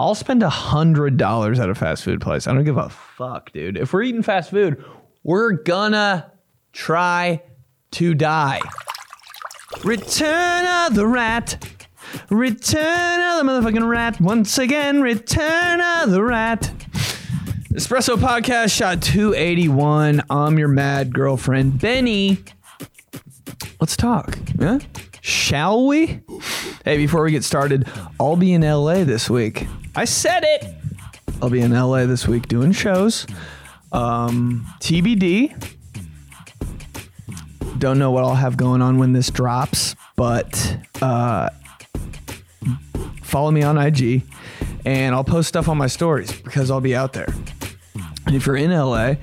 I'll spend a hundred dollars at a fast food place. I don't give a fuck, dude. If we're eating fast food, we're gonna try to die. Return of the rat. Return of the motherfucking rat. Once again, return of the rat. Espresso Podcast shot 281. I'm your mad girlfriend, Benny. Let's talk. Yeah? Shall we? Hey, before we get started, I'll be in LA this week. I said it. I'll be in LA this week doing shows. Um, TBD. Don't know what I'll have going on when this drops, but uh, follow me on IG and I'll post stuff on my stories because I'll be out there. And if you're in LA,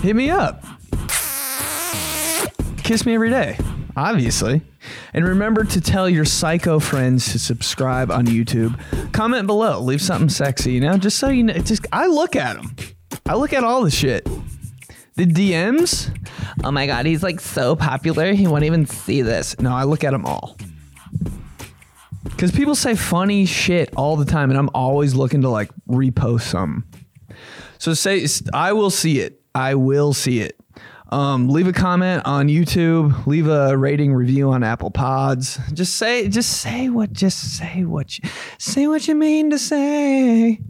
hit me up. Kiss me every day, obviously. And remember to tell your psycho friends to subscribe on YouTube. Comment below, leave something sexy, you know, just so you know. Just I look at them. I look at all the shit. The DMs. Oh my god, he's like so popular. He won't even see this. No, I look at them all. Because people say funny shit all the time, and I'm always looking to like repost some. So say I will see it. I will see it. Um, leave a comment on YouTube. Leave a rating review on Apple Pods. Just say, just say what, just say what, you, say what you mean to say.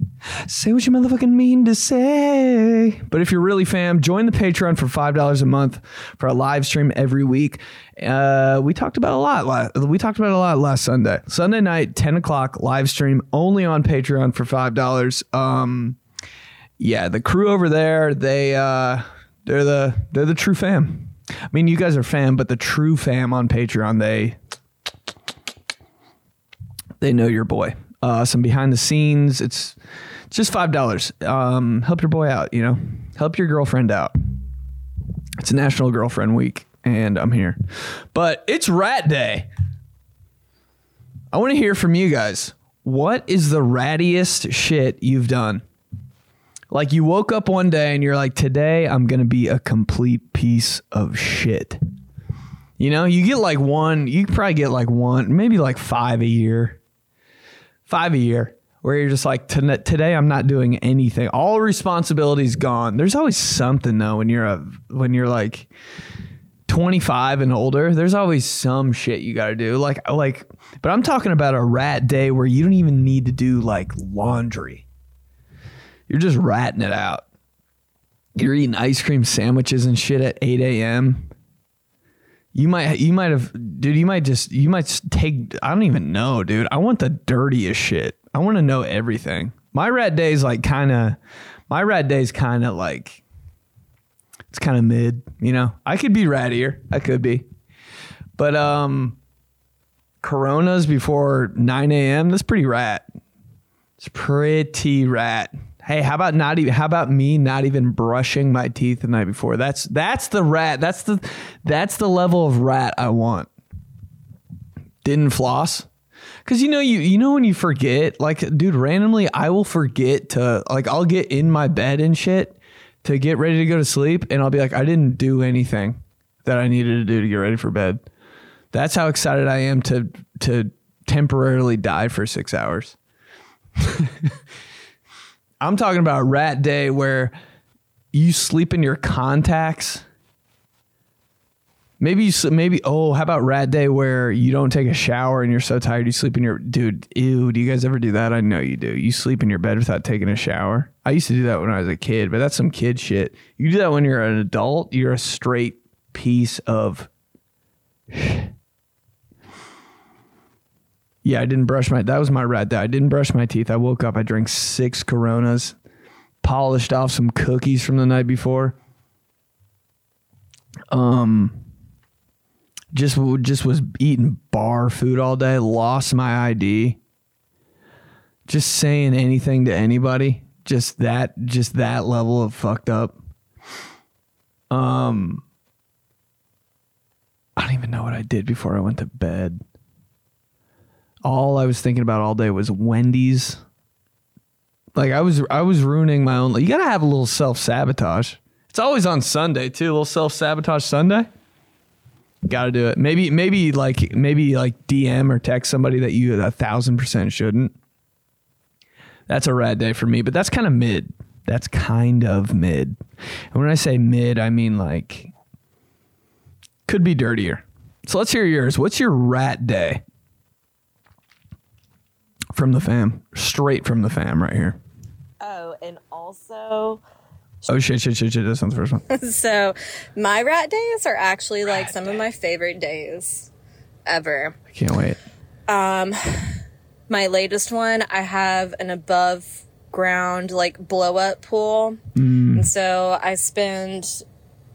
Say what you motherfucking mean to say. But if you're really fam, join the Patreon for five dollars a month for a live stream every week. Uh, we talked about a lot. We talked about a lot last Sunday. Sunday night, ten o'clock live stream only on Patreon for five dollars. Um, yeah, the crew over there, they uh they're the they're the true fam. I mean, you guys are fam, but the true fam on Patreon, they they know your boy. Uh some behind the scenes, it's just five dollars. Um help your boy out, you know. Help your girlfriend out. It's National Girlfriend Week, and I'm here. But it's rat day. I want to hear from you guys. What is the rattiest shit you've done? Like you woke up one day and you're like, today I'm going to be a complete piece of shit. You know, you get like one, you probably get like one, maybe like five a year. Five a year where you're just like, today I'm not doing anything. All responsibility's gone. There's always something though when you're a, when you're like 25 and older, there's always some shit you got to do. Like, like, but I'm talking about a rat day where you don't even need to do like laundry. You're just ratting it out. You're eating ice cream sandwiches and shit at 8 a.m. You might, you might have, dude. You might just, you might take. I don't even know, dude. I want the dirtiest shit. I want to know everything. My rat day is like kind of, my rat day is kind of like, it's kind of mid. You know, I could be rattier. I could be, but um, Coronas before 9 a.m. That's pretty rat. It's pretty rat. Hey, how about not even how about me not even brushing my teeth the night before? That's that's the rat. That's the that's the level of rat I want. Didn't floss. Cause you know you you know when you forget, like dude, randomly I will forget to like I'll get in my bed and shit to get ready to go to sleep and I'll be like, I didn't do anything that I needed to do to get ready for bed. That's how excited I am to to temporarily die for six hours. I'm talking about rat day where you sleep in your contacts. Maybe you maybe oh how about rat day where you don't take a shower and you're so tired you sleep in your dude ew do you guys ever do that? I know you do. You sleep in your bed without taking a shower? I used to do that when I was a kid but that's some kid shit. You do that when you're an adult you're a straight piece of yeah I didn't brush my that was my rat day I didn't brush my teeth. I woke up I drank six Coronas polished off some cookies from the night before. Um just just was eating bar food all day lost my id just saying anything to anybody just that just that level of fucked up. Um i don't even know what i did before i went to bed all i was thinking about all day was wendy's like i was i was ruining my own you gotta have a little self-sabotage it's always on sunday too a little self-sabotage sunday Gotta do it. Maybe, maybe like, maybe like DM or text somebody that you a thousand percent shouldn't. That's a rad day for me, but that's kind of mid. That's kind of mid. And when I say mid, I mean like could be dirtier. So let's hear yours. What's your rat day? From the fam. Straight from the fam right here. Oh, and also Oh shit, shit, shit, shit. That's not the first one. so my rat days are actually like some of my favorite days ever. I can't wait. Um, my latest one, I have an above ground like blow up pool. Mm. And so I spend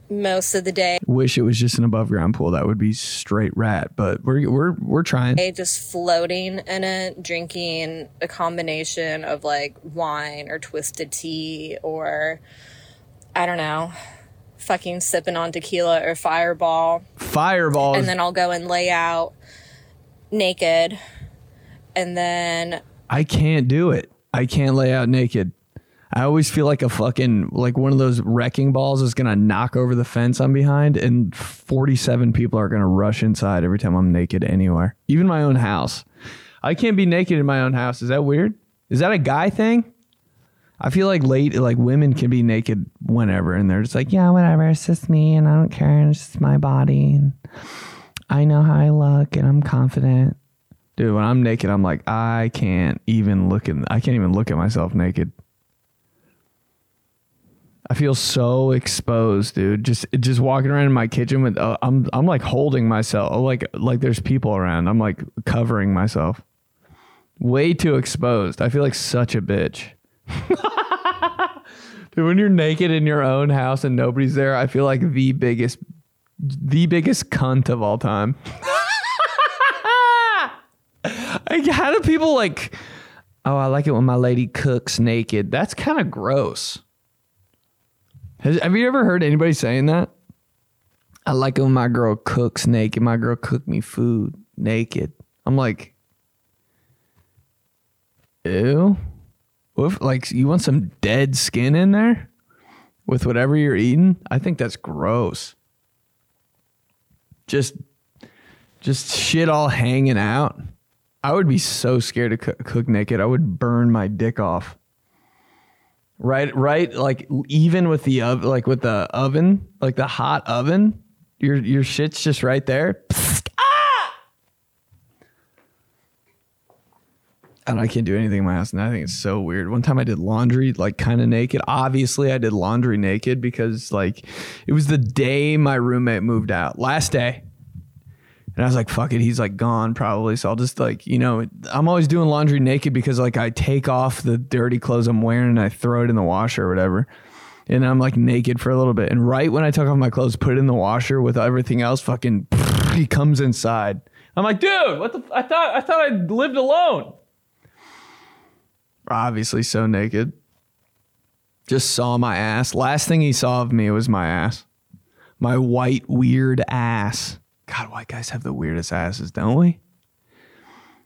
most of the day Wish it was just an above ground pool. That would be straight rat, but we're we're we're trying. just floating in it, drinking a combination of like wine or twisted tea or I don't know, fucking sipping on tequila or fireball. Fireball. and then I'll go and lay out naked. And then I can't do it. I can't lay out naked. I always feel like a fucking like one of those wrecking balls is gonna knock over the fence I'm behind, and 47 people are gonna rush inside every time I'm naked anywhere, even my own house. I can't be naked in my own house. Is that weird? Is that a guy thing? I feel like late, like women can be naked whenever, and they're just like, yeah, whatever. It's just me, and I don't care. And it's just my body, and I know how I look, and I'm confident. Dude, when I'm naked, I'm like, I can't even look at I can't even look at myself naked. I feel so exposed, dude. Just just walking around in my kitchen with uh, I'm I'm like holding myself like like there's people around. I'm like covering myself. Way too exposed. I feel like such a bitch. dude, when you're naked in your own house and nobody's there, I feel like the biggest the biggest cunt of all time. Like, how do people like? Oh, I like it when my lady cooks naked. That's kind of gross. Has, have you ever heard anybody saying that? I like when my girl cooks naked. My girl cook me food naked. I'm like, ew. What like, you want some dead skin in there with whatever you're eating? I think that's gross. Just, just shit all hanging out. I would be so scared to cook, cook naked. I would burn my dick off. Right, right. Like even with the oven, like with the oven, like the hot oven, your your shit's just right there. Ah! And I can't do anything in my house, and I think it's so weird. One time I did laundry like kind of naked. Obviously, I did laundry naked because like it was the day my roommate moved out. Last day, and I was like, fuck it, he's like gone probably. So I'll just like, you know, I'm always doing laundry naked because like I take off the dirty clothes I'm wearing and I throw it in the washer or whatever. And I'm like naked for a little bit. And right when I took off my clothes, put it in the washer with everything else, fucking he comes inside. I'm like, dude, what the f- I thought I thought I lived alone. Obviously so naked. Just saw my ass. Last thing he saw of me was my ass. My white weird ass. God, white guys have the weirdest asses, don't we?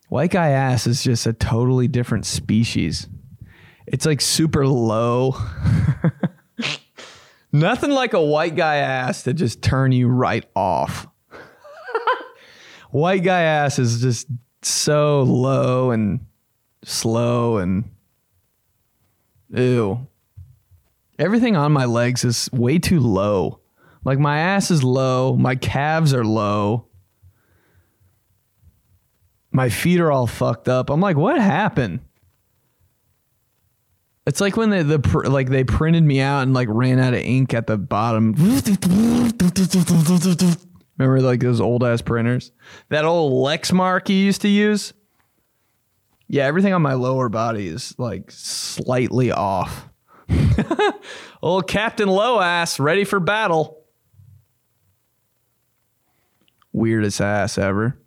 White guy ass is just a totally different species. It's like super low. Nothing like a white guy ass to just turn you right off. white guy ass is just so low and slow and ew. Everything on my legs is way too low. Like my ass is low, my calves are low. My feet are all fucked up. I'm like, what happened? It's like when they the pr- like they printed me out and like ran out of ink at the bottom. Remember like those old ass printers? That old Lexmark you used to use? Yeah, everything on my lower body is like slightly off. old Captain Low ass ready for battle. Weirdest ass ever.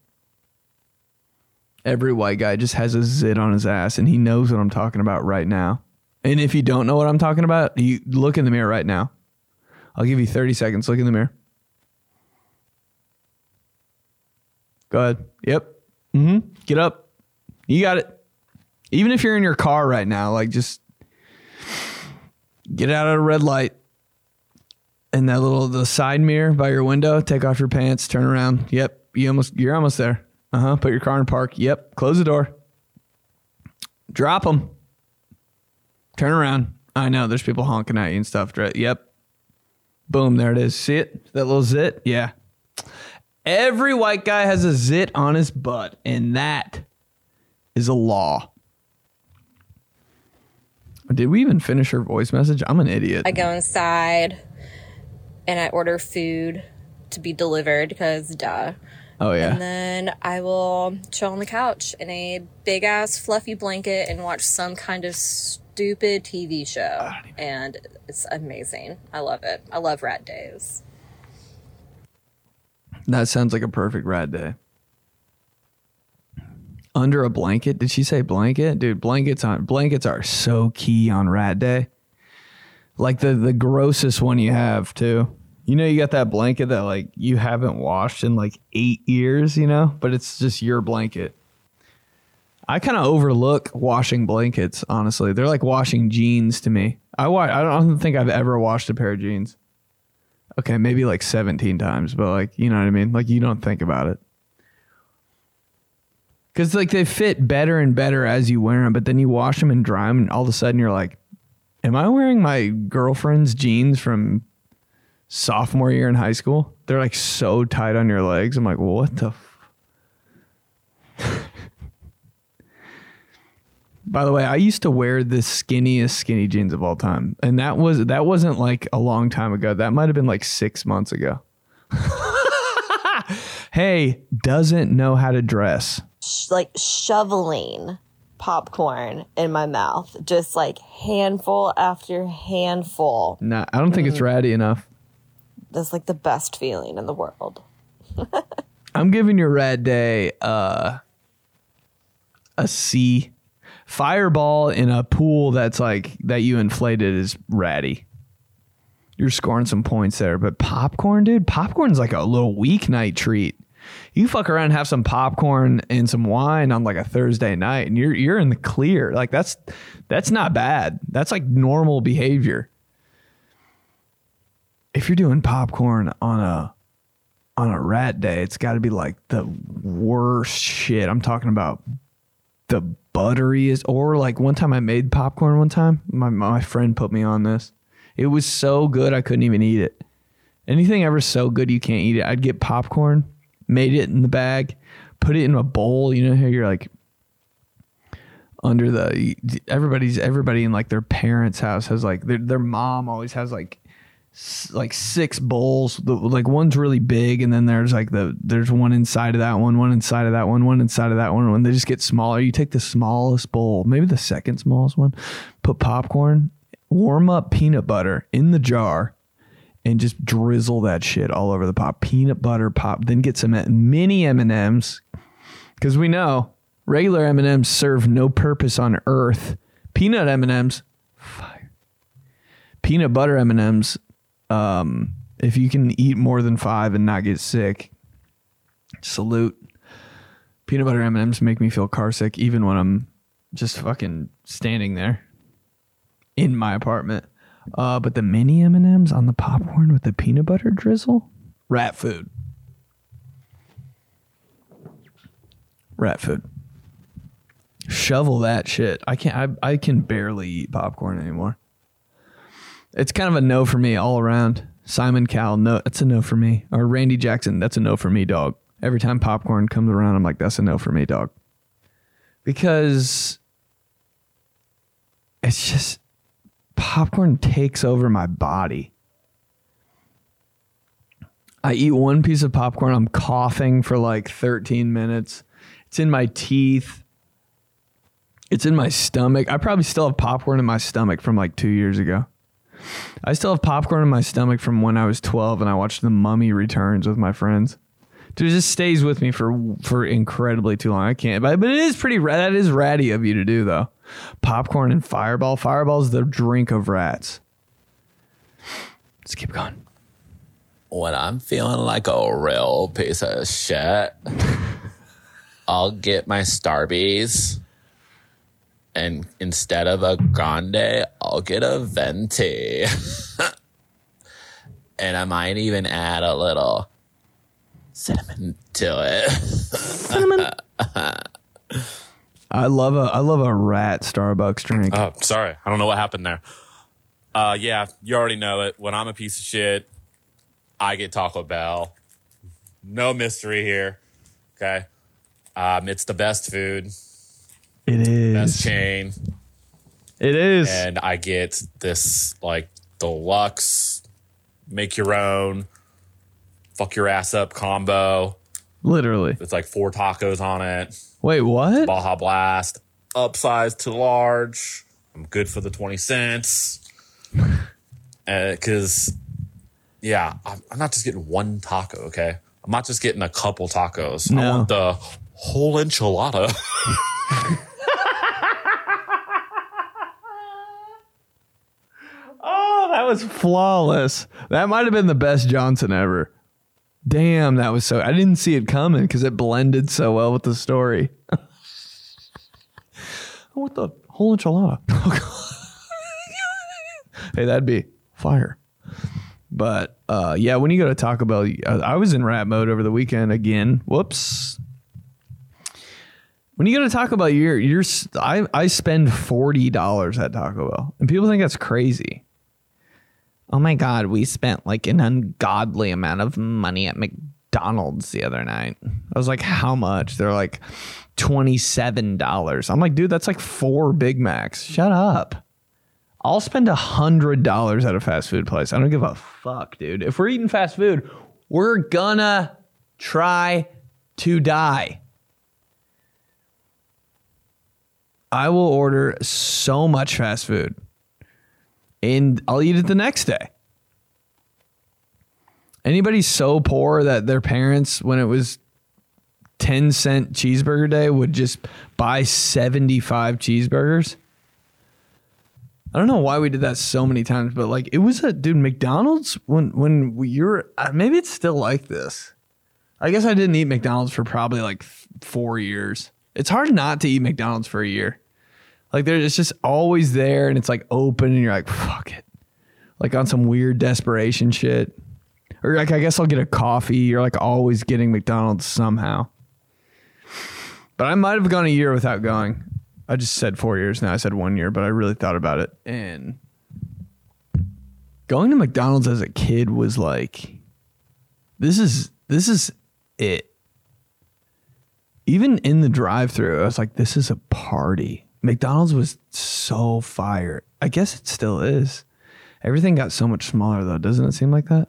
Every white guy just has a zit on his ass and he knows what I'm talking about right now. And if you don't know what I'm talking about, you look in the mirror right now. I'll give you 30 seconds. Look in the mirror. Go ahead. Yep. Mm-hmm. Get up. You got it. Even if you're in your car right now, like just get out of a red light and that little the side mirror by your window. Take off your pants. Turn around. Yep. You almost. You're almost there. Uh huh. Put your car in park. Yep. Close the door. Drop them. Turn around. I know there's people honking at you and stuff. Yep. Boom, there it is. See it? That little zit? Yeah. Every white guy has a zit on his butt, and that is a law. Did we even finish her voice message? I'm an idiot. I go inside and I order food to be delivered because duh. oh yeah. And then I will chill on the couch in a big ass fluffy blanket and watch some kind of stupid TV show. And it's amazing. I love it. I love rat days. That sounds like a perfect rat day. Under a blanket? Did she say blanket? Dude, blankets on blankets are so key on rat day. Like the the grossest one you have too. You know you got that blanket that like you haven't washed in like 8 years, you know, but it's just your blanket. I kind of overlook washing blankets, honestly. They're like washing jeans to me. I wa- I don't think I've ever washed a pair of jeans. Okay, maybe like 17 times, but like, you know what I mean? Like, you don't think about it. Because like they fit better and better as you wear them, but then you wash them and dry them, and all of a sudden you're like, Am I wearing my girlfriend's jeans from sophomore year in high school? They're like so tight on your legs. I'm like, what the? F-? By the way, I used to wear the skinniest skinny jeans of all time, and that was that wasn't like a long time ago. That might have been like six months ago. hey, doesn't know how to dress. like shoveling popcorn in my mouth, just like handful after handful. Nah, I don't think it's mm. ratty enough. That's like the best feeling in the world. I'm giving your red day uh, a C. Fireball in a pool that's like that you inflated is ratty. You're scoring some points there, but popcorn, dude, popcorn's like a little weeknight treat. You fuck around and have some popcorn and some wine on like a Thursday night, and you're you're in the clear. Like that's that's not bad. That's like normal behavior. If you're doing popcorn on a on a rat day, it's got to be like the worst shit. I'm talking about the butteriest, or like one time I made popcorn one time. My my friend put me on this. It was so good I couldn't even eat it. Anything ever so good you can't eat it. I'd get popcorn, made it in the bag, put it in a bowl. You know how you're like under the everybody's everybody in like their parents' house has like their their mom always has like like six bowls. The, like one's really big, and then there's like the there's one inside of that one, one inside of that one, one inside of that one. When they just get smaller, you take the smallest bowl, maybe the second smallest one, put popcorn, warm up peanut butter in the jar, and just drizzle that shit all over the pop. Peanut butter pop. Then get some mini M and M's, because we know regular M and M's serve no purpose on Earth. Peanut M and M's, fire. Peanut butter M and M's um, if you can eat more than five and not get sick, salute. Peanut butter M and M's make me feel car sick, even when I'm just fucking standing there in my apartment. Uh, but the mini M and M's on the popcorn with the peanut butter drizzle, rat food. Rat food. Shovel that shit. I can't. I, I can barely eat popcorn anymore. It's kind of a no for me all around. Simon Cowell, no, that's a no for me. Or Randy Jackson, that's a no for me, dog. Every time popcorn comes around, I'm like, that's a no for me, dog. Because it's just popcorn takes over my body. I eat one piece of popcorn, I'm coughing for like 13 minutes. It's in my teeth. It's in my stomach. I probably still have popcorn in my stomach from like two years ago. I still have popcorn in my stomach from when I was 12 and I watched The Mummy Returns with my friends. Dude, it just stays with me for for incredibly too long. I can't, but, but it is pretty. That is ratty of you to do, though. Popcorn and Fireball. Fireball's the drink of rats. Let's keep going. when I'm feeling like a real piece of shit, I'll get my Starbies. And instead of a grande, I'll get a venti. and I might even add a little cinnamon to it. Cinnamon. I love a I love a rat Starbucks drink. Oh, sorry. I don't know what happened there. Uh, yeah, you already know it. When I'm a piece of shit, I get Taco Bell. No mystery here. Okay. Um, it's the best food, it is. best chain, It is. and I get this like deluxe, make your own, fuck your ass up combo. Literally. It's like four tacos on it. Wait, what? Baja Blast, upsized to large. I'm good for the 20 cents. Uh, because, yeah, I'm, I'm not just getting one taco, okay? I'm not just getting a couple tacos. I want the whole enchilada. Oh, that was flawless. That might have been the best Johnson ever. Damn, that was so. I didn't see it coming because it blended so well with the story. what the whole enchilada. hey, that'd be fire. But uh, yeah, when you go to Taco Bell, I, I was in rat mode over the weekend again. Whoops. When you go to Taco Bell, you're you're I I spend forty dollars at Taco Bell, and people think that's crazy. Oh my god, we spent like an ungodly amount of money at McDonald's the other night. I was like, how much? They're like twenty seven dollars. I'm like, dude, that's like four Big Macs. Shut up. I'll spend a hundred dollars at a fast food place. I don't give a fuck, dude. If we're eating fast food, we're gonna try to die. I will order so much fast food and I'll eat it the next day. Anybody so poor that their parents, when it was 10 cent cheeseburger day, would just buy 75 cheeseburgers? I don't know why we did that so many times, but like it was a dude McDonald's when when you're uh, maybe it's still like this. I guess I didn't eat McDonald's for probably like th- four years. It's hard not to eat McDonald's for a year. Like there, it's just always there, and it's like open, and you're like, fuck it, like on some weird desperation shit. Or like I guess I'll get a coffee. You're like always getting McDonald's somehow. But I might have gone a year without going. I just said four years now. I said one year, but I really thought about it. And going to McDonald's as a kid was like, this is this is it. Even in the drive-through, I was like, this is a party. McDonald's was so fire. I guess it still is. Everything got so much smaller though, doesn't it seem like that?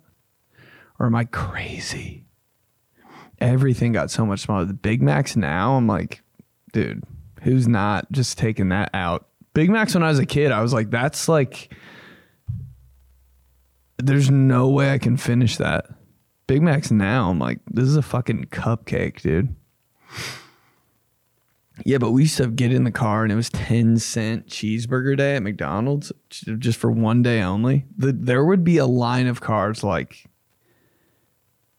Or am I crazy? Everything got so much smaller. The Big Macs now, I'm like, dude, who's not just taking that out? Big Macs when I was a kid, I was like, that's like there's no way I can finish that. Big Macs now, I'm like, this is a fucking cupcake, dude. Yeah, but we used to get in the car and it was 10 cent cheeseburger day at McDonald's just for one day only. The, there would be a line of cars like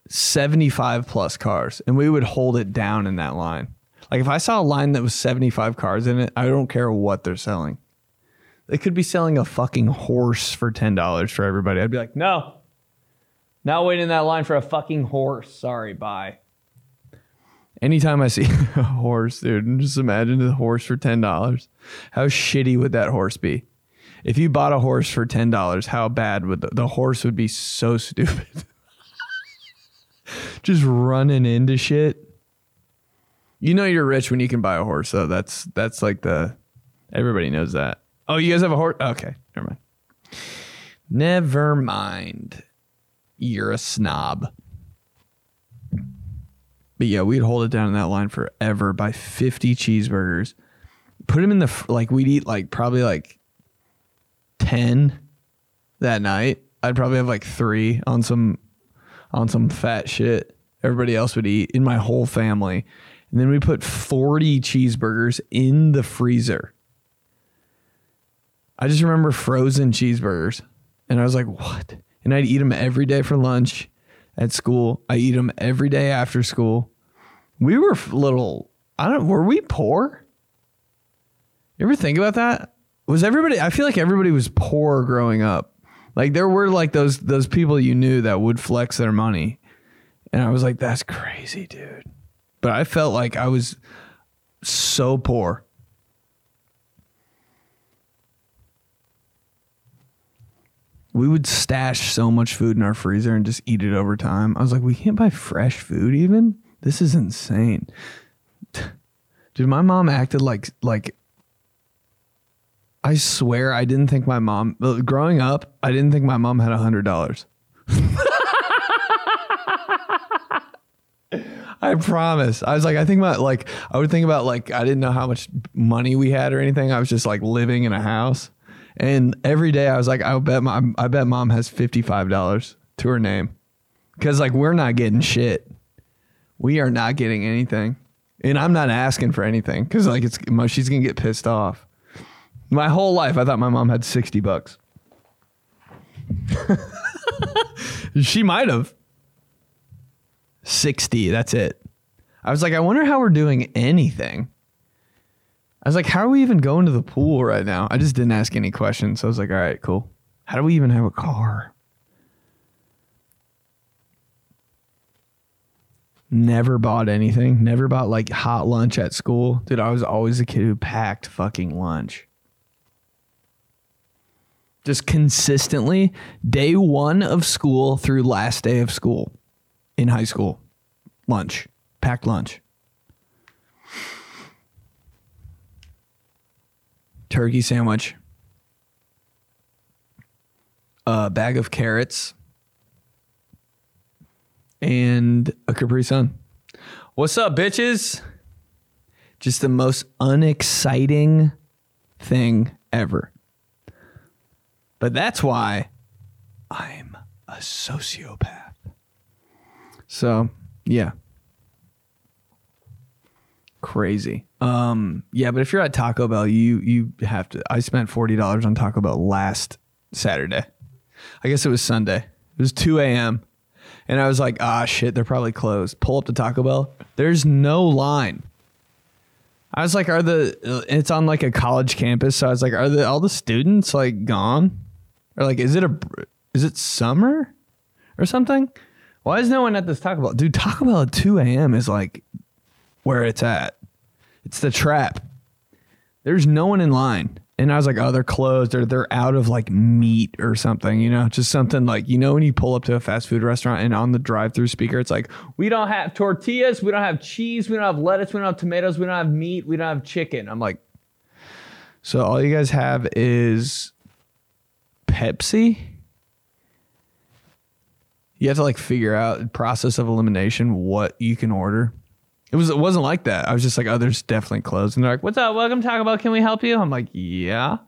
75 plus cars and we would hold it down in that line. Like if I saw a line that was 75 cars in it, I don't care what they're selling. They could be selling a fucking horse for $10 for everybody. I'd be like, no, not waiting in that line for a fucking horse. Sorry, bye. Anytime I see a horse, dude, just imagine the horse for ten dollars. How shitty would that horse be? If you bought a horse for ten dollars, how bad would the, the horse would be? So stupid, just running into shit. You know you're rich when you can buy a horse, though. That's that's like the everybody knows that. Oh, you guys have a horse? Okay, never mind. Never mind. You're a snob. But yeah, we'd hold it down in that line forever by 50 cheeseburgers. Put them in the, like, we'd eat like probably like 10 that night. I'd probably have like three on some, on some fat shit. Everybody else would eat in my whole family. And then we put 40 cheeseburgers in the freezer. I just remember frozen cheeseburgers. And I was like, what? And I'd eat them every day for lunch at school. I eat them every day after school. We were little, I don't, were we poor? You ever think about that? Was everybody, I feel like everybody was poor growing up. Like there were like those, those people you knew that would flex their money. And I was like, that's crazy, dude. But I felt like I was so poor. We would stash so much food in our freezer and just eat it over time. I was like, we can't buy fresh food even. This is insane. Dude, my mom acted like like I swear I didn't think my mom growing up, I didn't think my mom had a hundred dollars. I promise. I was like, I think about like I would think about like I didn't know how much money we had or anything. I was just like living in a house. And every day I was like, I bet mom I bet mom has fifty five dollars to her name. Cause like we're not getting shit. We are not getting anything. And I'm not asking for anything. Cause like it's she's gonna get pissed off. My whole life I thought my mom had sixty bucks. she might have. 60. That's it. I was like, I wonder how we're doing anything. I was like, how are we even going to the pool right now? I just didn't ask any questions. So I was like, all right, cool. How do we even have a car? Never bought anything. Never bought like hot lunch at school. Dude, I was always a kid who packed fucking lunch. Just consistently, day one of school through last day of school in high school. Lunch, packed lunch. Turkey sandwich, a bag of carrots, and a Capri Sun. What's up, bitches? Just the most unexciting thing ever. But that's why I'm a sociopath. So yeah. Crazy. Um, yeah, but if you're at Taco Bell, you you have to I spent forty dollars on Taco Bell last Saturday. I guess it was Sunday. It was two AM. And I was like, ah shit, they're probably closed. Pull up to Taco Bell. There's no line. I was like, are the it's on like a college campus, so I was like, are the all the students like gone? Or like is it a is it summer or something? Why is no one at this Taco Bell? Dude, Taco Bell at 2 a.m. is like where it's at. It's the trap. There's no one in line. And I was like, oh, they're closed or they're out of like meat or something, you know, just something like, you know, when you pull up to a fast food restaurant and on the drive through speaker, it's like, we don't have tortillas, we don't have cheese, we don't have lettuce, we don't have tomatoes, we don't have meat, we don't have chicken. I'm like, so all you guys have is Pepsi? you have to like figure out process of elimination what you can order. It was it wasn't like that. I was just like, oh, there's definitely closed, and they're like, "What's up? Welcome to Taco Bell. Can we help you?" I'm like, "Yeah."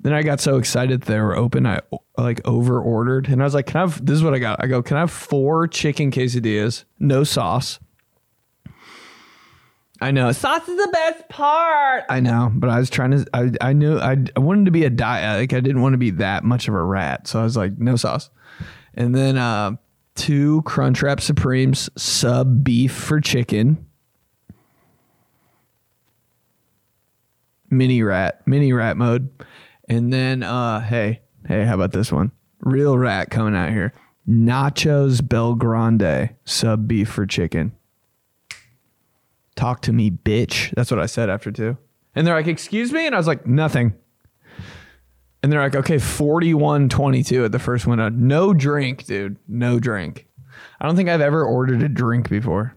Then I got so excited they were open. I like over ordered, and I was like, "Can I have?" This is what I got. I go, "Can I have four chicken quesadillas, no sauce?" I know sauce is the best part. I know, but I was trying to. I I knew I, I wanted to be a diet. Like I didn't want to be that much of a rat, so I was like, no sauce. And then uh, two Crunchwrap Supremes, sub beef for chicken. Mini rat, mini rat mode. And then, uh, hey, hey, how about this one? Real rat coming out here. Nachos Bel Grande, sub beef for chicken. Talk to me, bitch. That's what I said after two. And they're like, excuse me? And I was like, nothing. And they're like, okay, 41 22 at the first window. No drink, dude. No drink. I don't think I've ever ordered a drink before.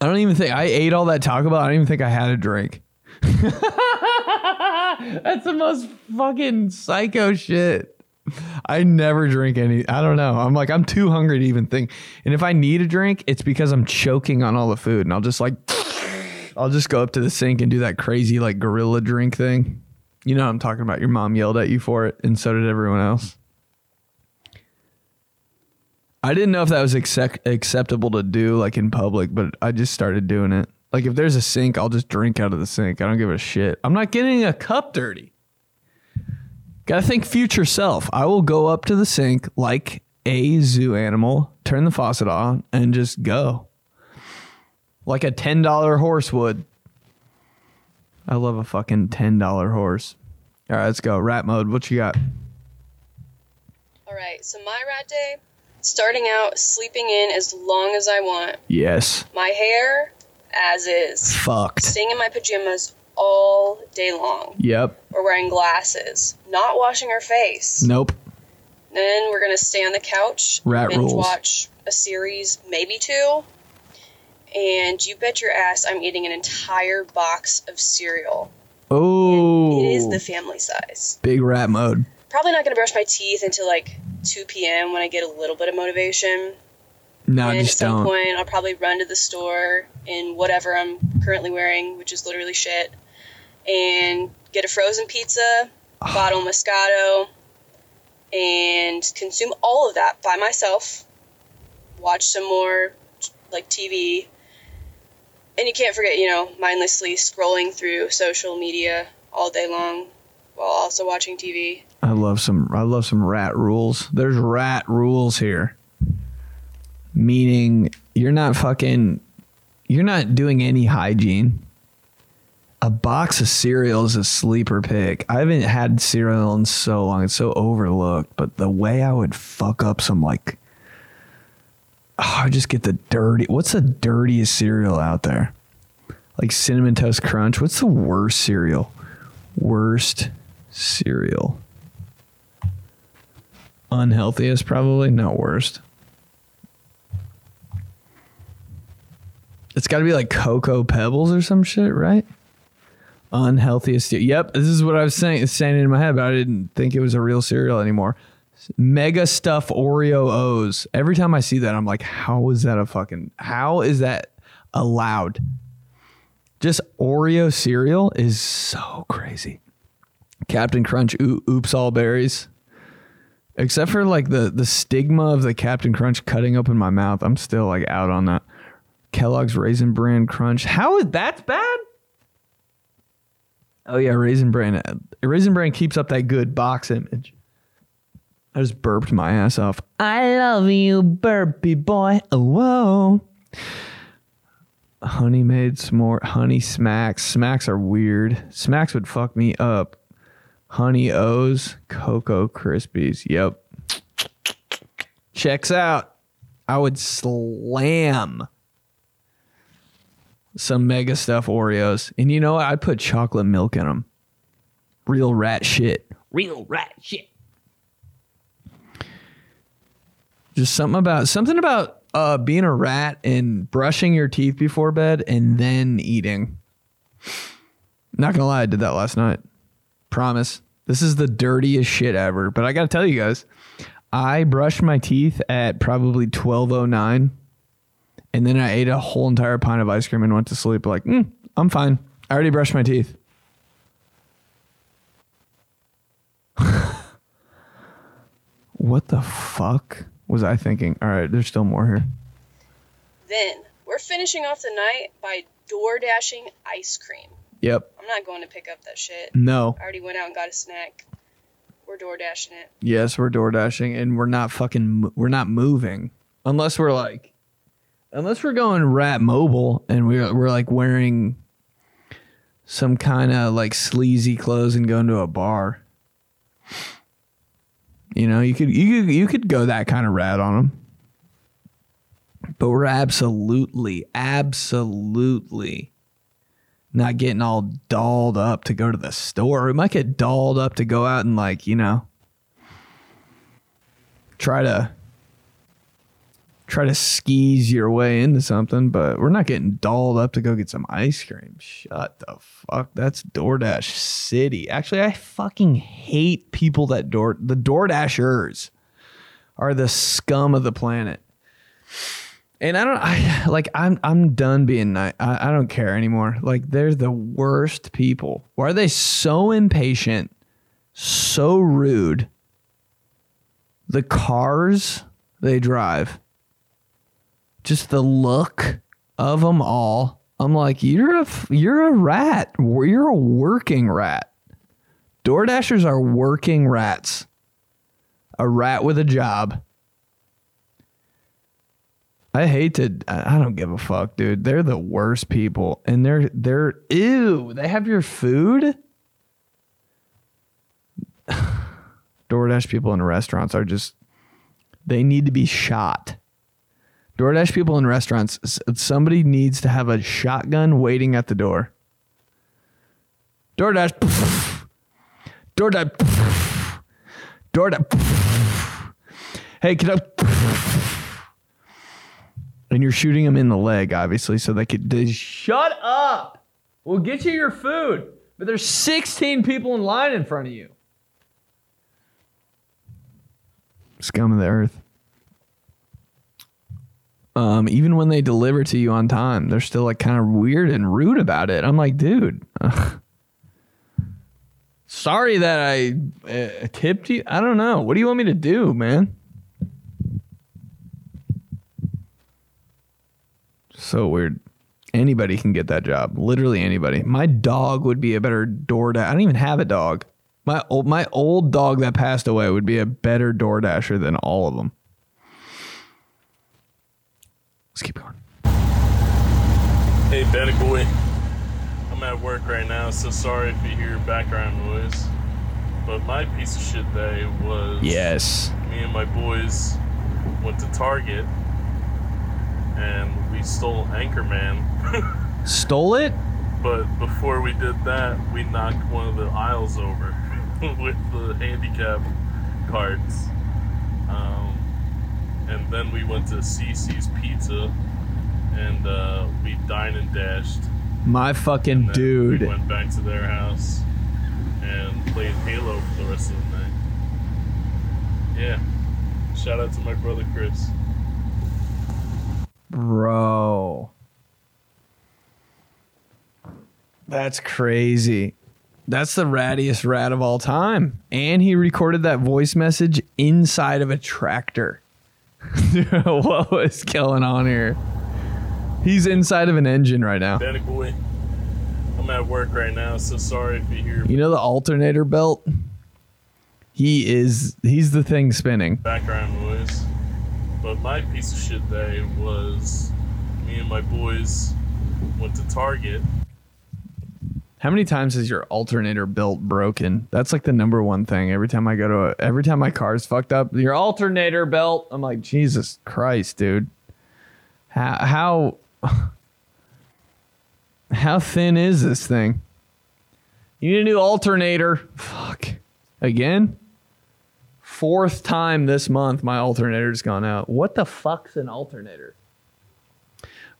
I don't even think I ate all that Taco Bell. I don't even think I had a drink. That's the most fucking psycho shit. I never drink any. I don't know. I'm like, I'm too hungry to even think. And if I need a drink, it's because I'm choking on all the food. And I'll just like, I'll just go up to the sink and do that crazy like gorilla drink thing. You know what I'm talking about. Your mom yelled at you for it, and so did everyone else. I didn't know if that was accept- acceptable to do like in public, but I just started doing it. Like if there's a sink, I'll just drink out of the sink. I don't give a shit. I'm not getting a cup dirty. Gotta think future self. I will go up to the sink like a zoo animal, turn the faucet on, and just go. Like a $10 horse would. I love a fucking $10 horse. All right, let's go. Rat mode. What you got? All right, so my rat day, starting out sleeping in as long as I want. Yes. My hair, as is. Fucked. Staying in my pajamas all day long. Yep. We're wearing glasses, not washing our face. Nope. Then we're gonna stay on the couch, Rat binge rules. watch a series, maybe two. And you bet your ass I'm eating an entire box of cereal. Oh. It is the family size. big rat mode. Probably not gonna brush my teeth until like 2 p.m. when I get a little bit of motivation. No, and at just some don't. point, I'll probably run to the store in whatever I'm currently wearing, which is literally shit, and get a frozen pizza, Ah. bottle Moscato, and consume all of that by myself. Watch some more like TV, and you can't forget, you know, mindlessly scrolling through social media all day long while also watching TV. I love some I love some rat rules. There's rat rules here. Meaning you're not fucking you're not doing any hygiene. A box of cereal is a sleeper pick. I haven't had cereal in so long. It's so overlooked. But the way I would fuck up some like oh, I just get the dirty what's the dirtiest cereal out there? Like cinnamon toast crunch. What's the worst cereal? Worst cereal unhealthiest probably not worst it's got to be like cocoa pebbles or some shit right unhealthiest yep this is what i was saying saying in my head but i didn't think it was a real cereal anymore mega stuff oreo o's every time i see that i'm like how is that a fucking how is that allowed just oreo cereal is so crazy captain crunch oo- oops all berries except for like the the stigma of the Captain Crunch cutting open my mouth, I'm still like out on that. Kellogg's Raisin Bran Crunch. How is that bad? Oh yeah, Raisin Bran. Uh, Raisin Bran keeps up that good box image. I just burped my ass off. I love you, burpy boy. Oh, whoa. Honey Maid s'more. Honey smacks. Smacks are weird. Smacks would fuck me up. Honey O's, Cocoa Krispies. Yep. Checks out. I would slam some mega stuff Oreos. And you know what? I'd put chocolate milk in them. Real rat shit. Real rat shit. Just something about something about uh, being a rat and brushing your teeth before bed and then eating. Not gonna lie, I did that last night. Promise. This is the dirtiest shit ever. But I gotta tell you guys, I brushed my teeth at probably twelve oh nine, and then I ate a whole entire pint of ice cream and went to sleep. Like, mm, I'm fine. I already brushed my teeth. what the fuck was I thinking? All right, there's still more here. Then we're finishing off the night by door dashing ice cream. Yep. I'm not going to pick up that shit. No. I already went out and got a snack. We're door dashing it. Yes, we're door dashing, and we're not fucking. We're not moving unless we're like, unless we're going rat mobile and we're we're like wearing some kind of like sleazy clothes and going to a bar. You know, you could you could you could go that kind of rat on them, but we're absolutely, absolutely not getting all dolled up to go to the store. We might get dolled up to go out and like, you know, try to try to skis your way into something, but we're not getting dolled up to go get some ice cream. Shut the fuck. That's DoorDash City. Actually, I fucking hate people that door the DoorDashers are the scum of the planet. And I don't I like I'm I'm done being nice. I, I don't care anymore. Like they're the worst people. Why are they so impatient, so rude? The cars they drive, just the look of them all. I'm like, you're a you're a rat. You're a working rat. DoorDashers are working rats. A rat with a job. I hate to. I don't give a fuck, dude. They're the worst people, and they're they're ew. They have your food. DoorDash people in restaurants are just. They need to be shot. DoorDash people in restaurants. Somebody needs to have a shotgun waiting at the door. DoorDash. DoorDash. DoorDash. Hey, can I? And you're shooting them in the leg, obviously, so they could. They, shut up. We'll get you your food. But there's 16 people in line in front of you. Scum of the earth. Um, even when they deliver to you on time, they're still like kind of weird and rude about it. I'm like, dude, sorry that I uh, tipped you. I don't know. What do you want me to do, man? So weird. Anybody can get that job. Literally anybody. My dog would be a better DoorDash. I don't even have a dog. My old my old dog that passed away would be a better DoorDasher than all of them. Let's keep going. Hey, Benny boy. I'm at work right now, so sorry if you hear background noise. But my piece of shit day was Yes. me and my boys went to Target and we stole Anchorman. Stole it? but before we did that, we knocked one of the aisles over with the handicap carts. Um, and then we went to CiCi's Pizza and uh, we dined and dashed. My fucking dude. We went back to their house and played Halo for the rest of the night. Yeah. Shout out to my brother Chris. Bro. That's crazy. That's the rattiest rat of all time. And he recorded that voice message inside of a tractor. what was going on here? He's inside of an engine right now. Benny boy, I'm at work right now, so sorry if you hear You know the alternator belt? He is he's the thing spinning. background noise. But my piece of shit day was me and my boys went to Target. How many times has your alternator belt broken? That's like the number one thing. Every time I go to a, every time my car's fucked up, your alternator belt. I'm like, Jesus Christ, dude. How how how thin is this thing? You need a new alternator. Fuck. Again? Fourth time this month my alternator's gone out. What the fuck's an alternator?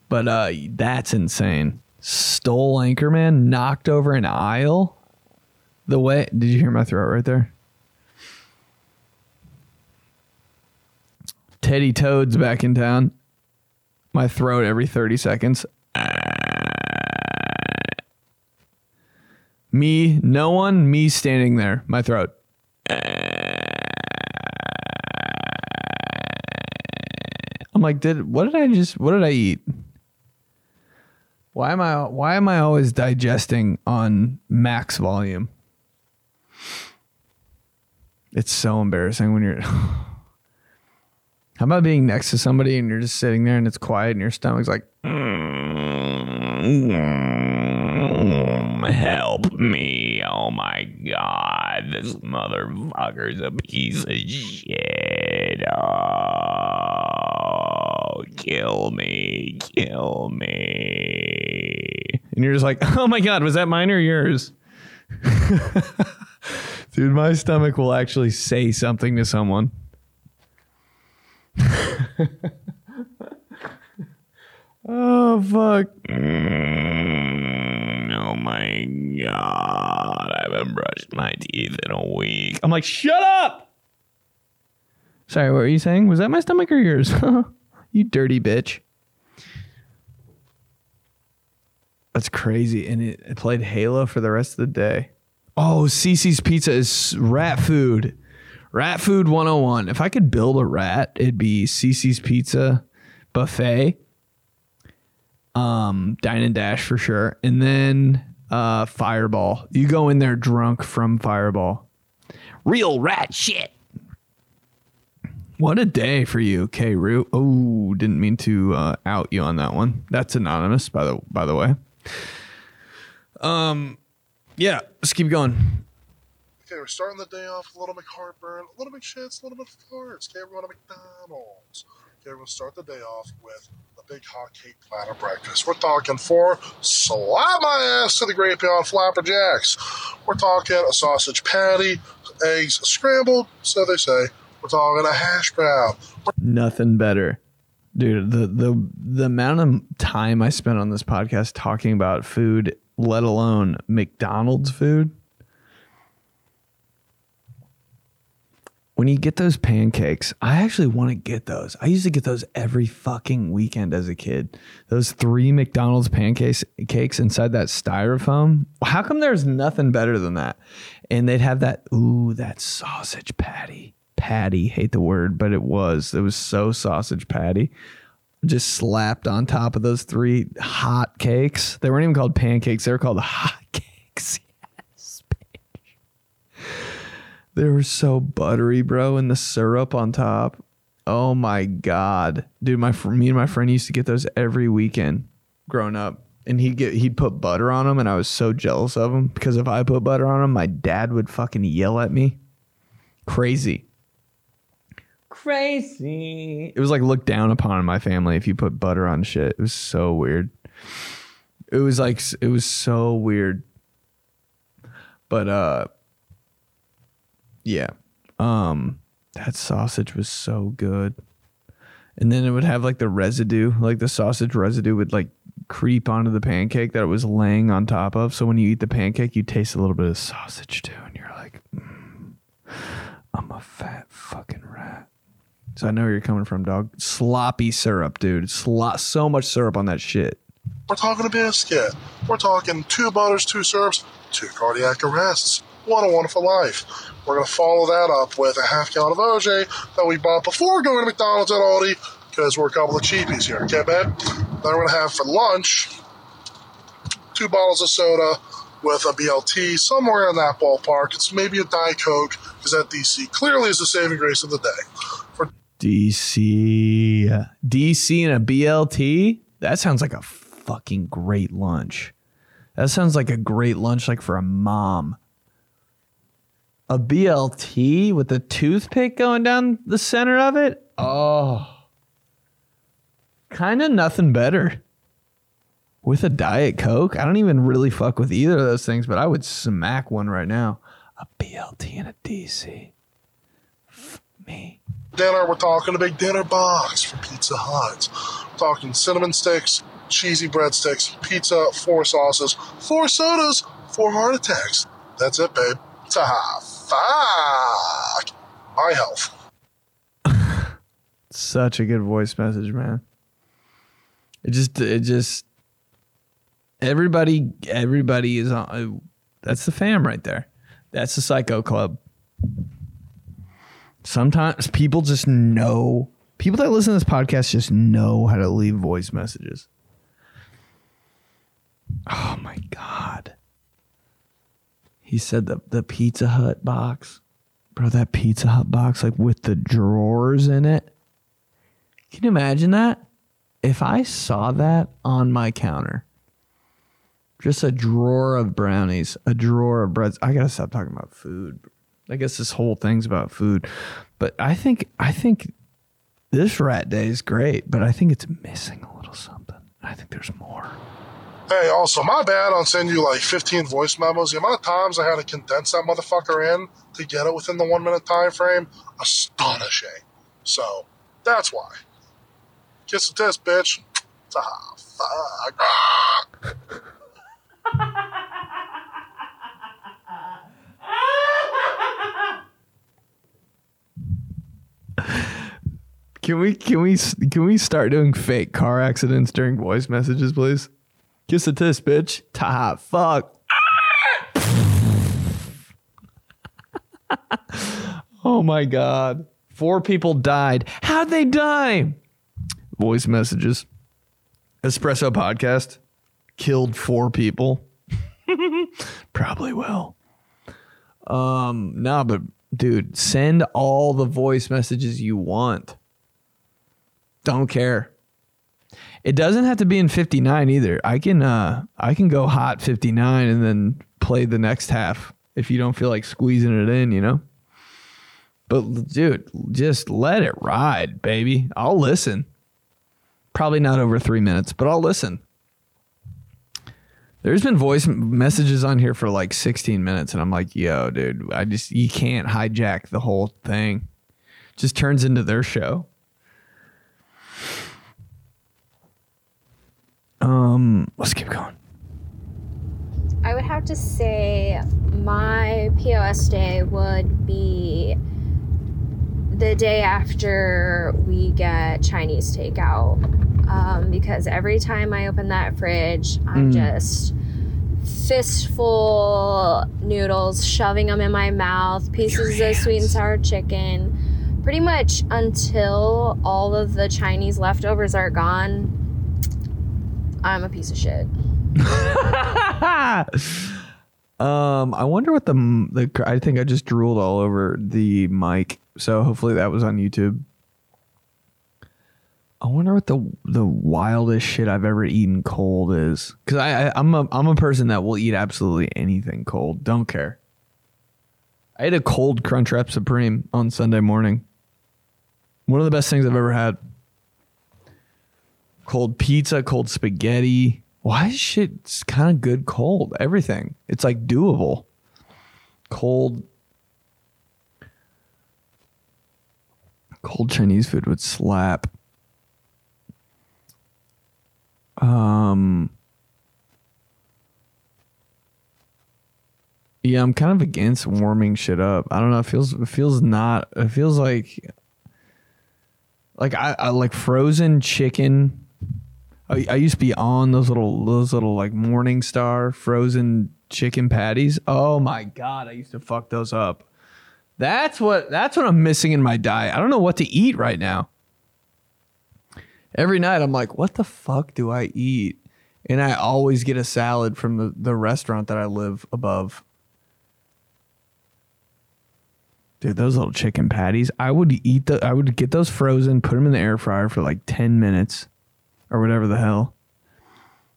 But uh that's insane. Stole Anchorman, knocked over an aisle. The way did you hear my throat right there? Teddy Toad's back in town. My throat every 30 seconds. Me, no one, me standing there. My throat. I'm like, did what did I just what did I eat? Why am I why am I always digesting on max volume? It's so embarrassing when you're How about being next to somebody and you're just sitting there and it's quiet and your stomach's like "Mm, help me. Oh my god, this motherfucker's a piece of shit. Oh, kill me, kill me. And you're just like, oh my god, was that mine or yours? Dude, my stomach will actually say something to someone. oh fuck. Mm, oh my god. I haven't brushed my teeth in a week. I'm like, shut up. Sorry, what were you saying? Was that my stomach or yours? You dirty bitch. That's crazy. And it, it played Halo for the rest of the day. Oh, CiCi's Pizza is rat food. Rat food 101. If I could build a rat, it'd be CiCi's Pizza buffet. Um, Dine and Dash for sure. And then uh Fireball. You go in there drunk from Fireball. Real rat shit. What a day for you, K Root. Oh, didn't mean to uh, out you on that one. That's anonymous, by the by the way. Um, yeah, let's keep going. Okay, we're starting the day off. With a little McHeartburn, Little McShits, a Little McFarts. Okay, everyone at McDonald's. Okay, gonna start the day off with a big hot cake platter breakfast. We're talking four slap my ass to the Great Beyond Flapper Jacks. We're talking a sausage patty, eggs scrambled, so they say. We're talking a hash brown. Nothing better. Dude, the the the amount of time I spent on this podcast talking about food, let alone McDonald's food. When you get those pancakes, I actually want to get those. I used to get those every fucking weekend as a kid. Those three McDonald's pancakes cakes inside that styrofoam. How come there's nothing better than that? And they'd have that ooh, that sausage patty. Patty, hate the word, but it was. It was so sausage patty. Just slapped on top of those three hot cakes. They weren't even called pancakes, they were called hot cakes. Yes, bitch. They were so buttery, bro, and the syrup on top. Oh my god, dude! My me and my friend used to get those every weekend growing up, and he'd get he'd put butter on them, and I was so jealous of him because if I put butter on them, my dad would fucking yell at me. Crazy, crazy. It was like looked down upon in my family if you put butter on shit. It was so weird. It was like it was so weird. But uh yeah. Um that sausage was so good. And then it would have like the residue, like the sausage residue would like creep onto the pancake that it was laying on top of. So when you eat the pancake, you taste a little bit of sausage too, and you're like, "Mm, I'm a fat fucking rat. So I know where you're coming from, dog. Sloppy syrup, dude. Slo- so much syrup on that shit. We're talking a biscuit. We're talking two butters, two syrups, two cardiac arrests. What a wonderful life. We're going to follow that up with a half gallon of OJ that we bought before going to McDonald's at Aldi because we're a couple of cheapies here. Okay, babe? Then we're going to have for lunch two bottles of soda with a BLT, somewhere in that ballpark. It's maybe a Diet Coke because that DC clearly is the saving grace of the day. DC. Uh, DC and a BLT? That sounds like a fucking great lunch. That sounds like a great lunch, like for a mom. A BLT with a toothpick going down the center of it? Oh. Kind of nothing better. With a Diet Coke? I don't even really fuck with either of those things, but I would smack one right now. A BLT and a DC. F- me. Dinner, we're talking a big dinner box for Pizza Hut. We're talking cinnamon sticks, cheesy breadsticks, pizza, four sauces, four sodas, four heart attacks. That's it, babe. Ta fuck my health. such a good voice message, man. It just, it just, everybody, everybody is on. Uh, that's the fam right there. That's the Psycho Club. Sometimes people just know. People that listen to this podcast just know how to leave voice messages. Oh my god. He said the the Pizza Hut box. Bro, that Pizza Hut box like with the drawers in it. Can you imagine that? If I saw that on my counter, just a drawer of brownies, a drawer of breads. I gotta stop talking about food. I guess this whole thing's about food, but I think I think this rat day is great, but I think it's missing a little something. I think there's more. Hey, also, my bad on sending you like 15 voice memos. The amount of times I had to condense that motherfucker in to get it within the one minute time frame, astonishing. So, that's why. Kiss the test, bitch. Ah, fuck. Ah. Can we can we can we start doing fake car accidents during voice messages, please? Kiss the test, bitch. Ta fuck. oh my god. Four people died. How'd they die? Voice messages. Espresso podcast killed four people. Probably will. Um, no, but dude, send all the voice messages you want. Don't care. It doesn't have to be in 59 either. I can uh I can go hot 59 and then play the next half if you don't feel like squeezing it in, you know? But dude, just let it ride, baby. I'll listen. Probably not over three minutes, but I'll listen. There's been voice messages on here for like 16 minutes, and I'm like, yo, dude, I just, you can't hijack the whole thing. Just turns into their show. Um, let's keep going. I would have to say my POS day would be the day after we get Chinese takeout. Um, because every time I open that fridge, I'm just fistful noodles, shoving them in my mouth, pieces of sweet and sour chicken, pretty much until all of the Chinese leftovers are gone. I'm a piece of shit. um, I wonder what the the I think I just drooled all over the mic, so hopefully that was on YouTube. I wonder what the the wildest shit I've ever eaten cold is, because I, I I'm a I'm a person that will eat absolutely anything cold. Don't care. I ate a cold Crunchwrap Supreme on Sunday morning. One of the best things I've ever had. Cold pizza, cold spaghetti. Why is shit kind of good cold? Everything. It's like doable. Cold. Cold Chinese food would slap. Um. Yeah, I'm kind of against warming shit up. I don't know. It feels it feels not. It feels like like I, I like frozen chicken. I, I used to be on those little those little like MorningStar frozen chicken patties. Oh my god, I used to fuck those up. That's what that's what I'm missing in my diet. I don't know what to eat right now. Every night I'm like, what the fuck do I eat? And I always get a salad from the, the restaurant that I live above. Dude, those little chicken patties. I would eat the I would get those frozen, put them in the air fryer for like 10 minutes or whatever the hell.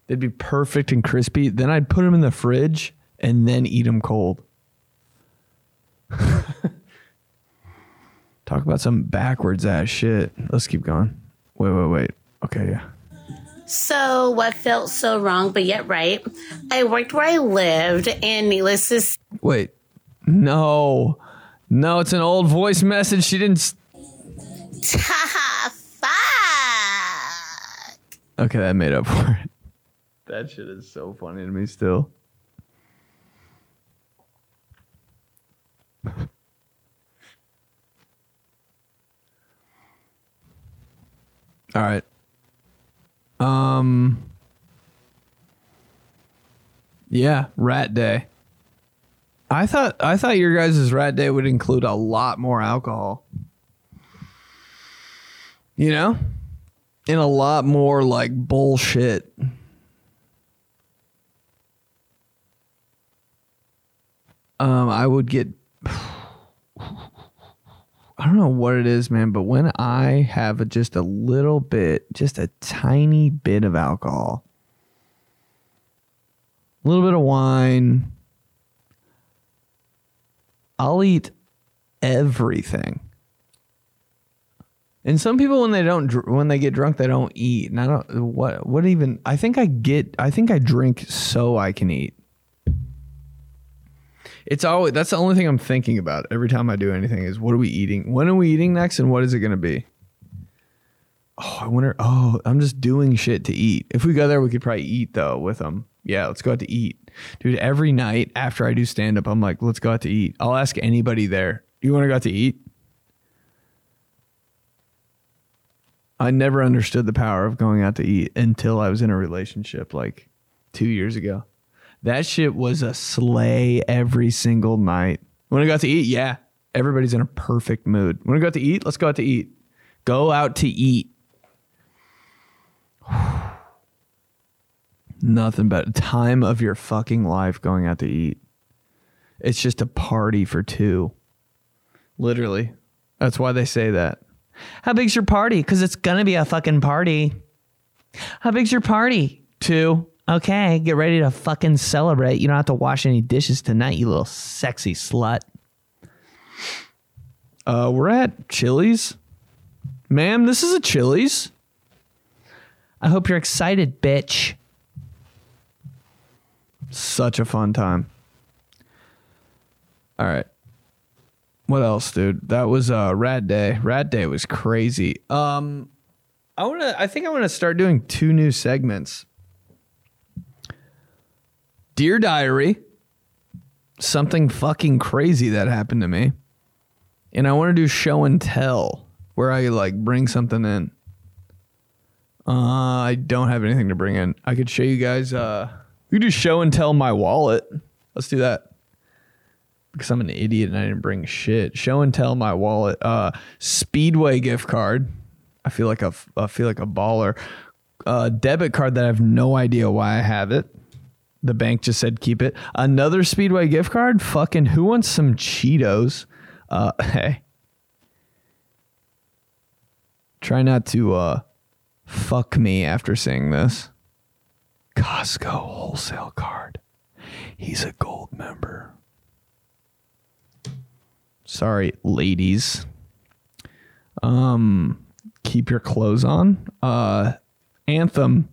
They'd be perfect and crispy. Then I'd put them in the fridge and then eat them cold. Talk about some backwards ass shit. Let's keep going. Wait, wait, wait. Okay, yeah. So, what felt so wrong but yet right? I worked where I lived, and needless to say, Wait. No. No, it's an old voice message. She didn't. s- fuck. Okay, that made up for it. That shit is so funny to me still. All right. Um Yeah, rat day. I thought I thought your guys' rat day would include a lot more alcohol. You know? And a lot more like bullshit. Um, I would get I don't know what it is, man, but when I have a, just a little bit, just a tiny bit of alcohol, a little bit of wine, I'll eat everything. And some people, when they don't, when they get drunk, they don't eat. And I don't what what even. I think I get. I think I drink so I can eat. It's always that's the only thing I'm thinking about every time I do anything is what are we eating? When are we eating next, and what is it going to be? Oh, I wonder. Oh, I'm just doing shit to eat. If we go there, we could probably eat though with them. Yeah, let's go out to eat, dude. Every night after I do stand up, I'm like, let's go out to eat. I'll ask anybody there. You want to go out to eat? I never understood the power of going out to eat until I was in a relationship like two years ago. That shit was a sleigh every single night. When I go out to eat? Yeah. Everybody's in a perfect mood. Want to go out to eat? Let's go out to eat. Go out to eat. Nothing but time of your fucking life going out to eat. It's just a party for two. Literally. That's why they say that. How big's your party? Because it's gonna be a fucking party. How big's your party? Two. Okay, get ready to fucking celebrate. You don't have to wash any dishes tonight, you little sexy slut. Uh, we're at Chili's. Ma'am, this is a Chili's. I hope you're excited, bitch. Such a fun time. All right. What else, dude? That was uh Rad Day. Rad Day was crazy. Um I want to I think I want to start doing two new segments. Dear Diary. Something fucking crazy that happened to me. And I want to do show and tell where I like bring something in. Uh I don't have anything to bring in. I could show you guys uh we could do show and tell my wallet. Let's do that because I'm an idiot and I didn't bring shit. Show and tell my wallet. Uh, Speedway gift card. I feel like a I feel like a baller. Uh, debit card that I have no idea why I have it. The bank just said keep it. Another Speedway gift card. Fucking who wants some Cheetos? Uh, hey, try not to uh, fuck me after seeing this. Costco wholesale card. He's a gold member. Sorry, ladies. Um, keep your clothes on. Uh, Anthem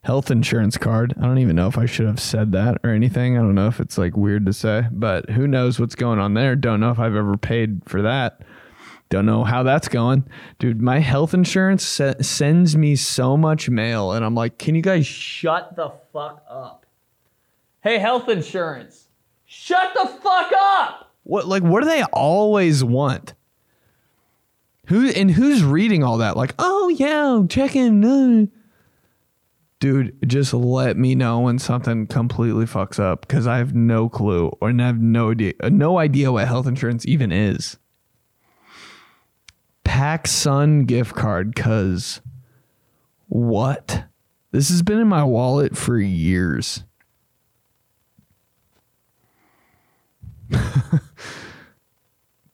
health insurance card. I don't even know if I should have said that or anything. I don't know if it's like weird to say, but who knows what's going on there. Don't know if I've ever paid for that. Don't know how that's going. Dude, my health insurance se- sends me so much mail and I'm like, "Can you guys shut the fuck up?" Hey, health insurance. Shut the fuck up. What like what do they always want? Who and who's reading all that? Like, oh yeah, checking. Uh. Dude, just let me know when something completely fucks up because I have no clue or I have no idea, no idea what health insurance even is. PacSun gift card, cause what? This has been in my wallet for years.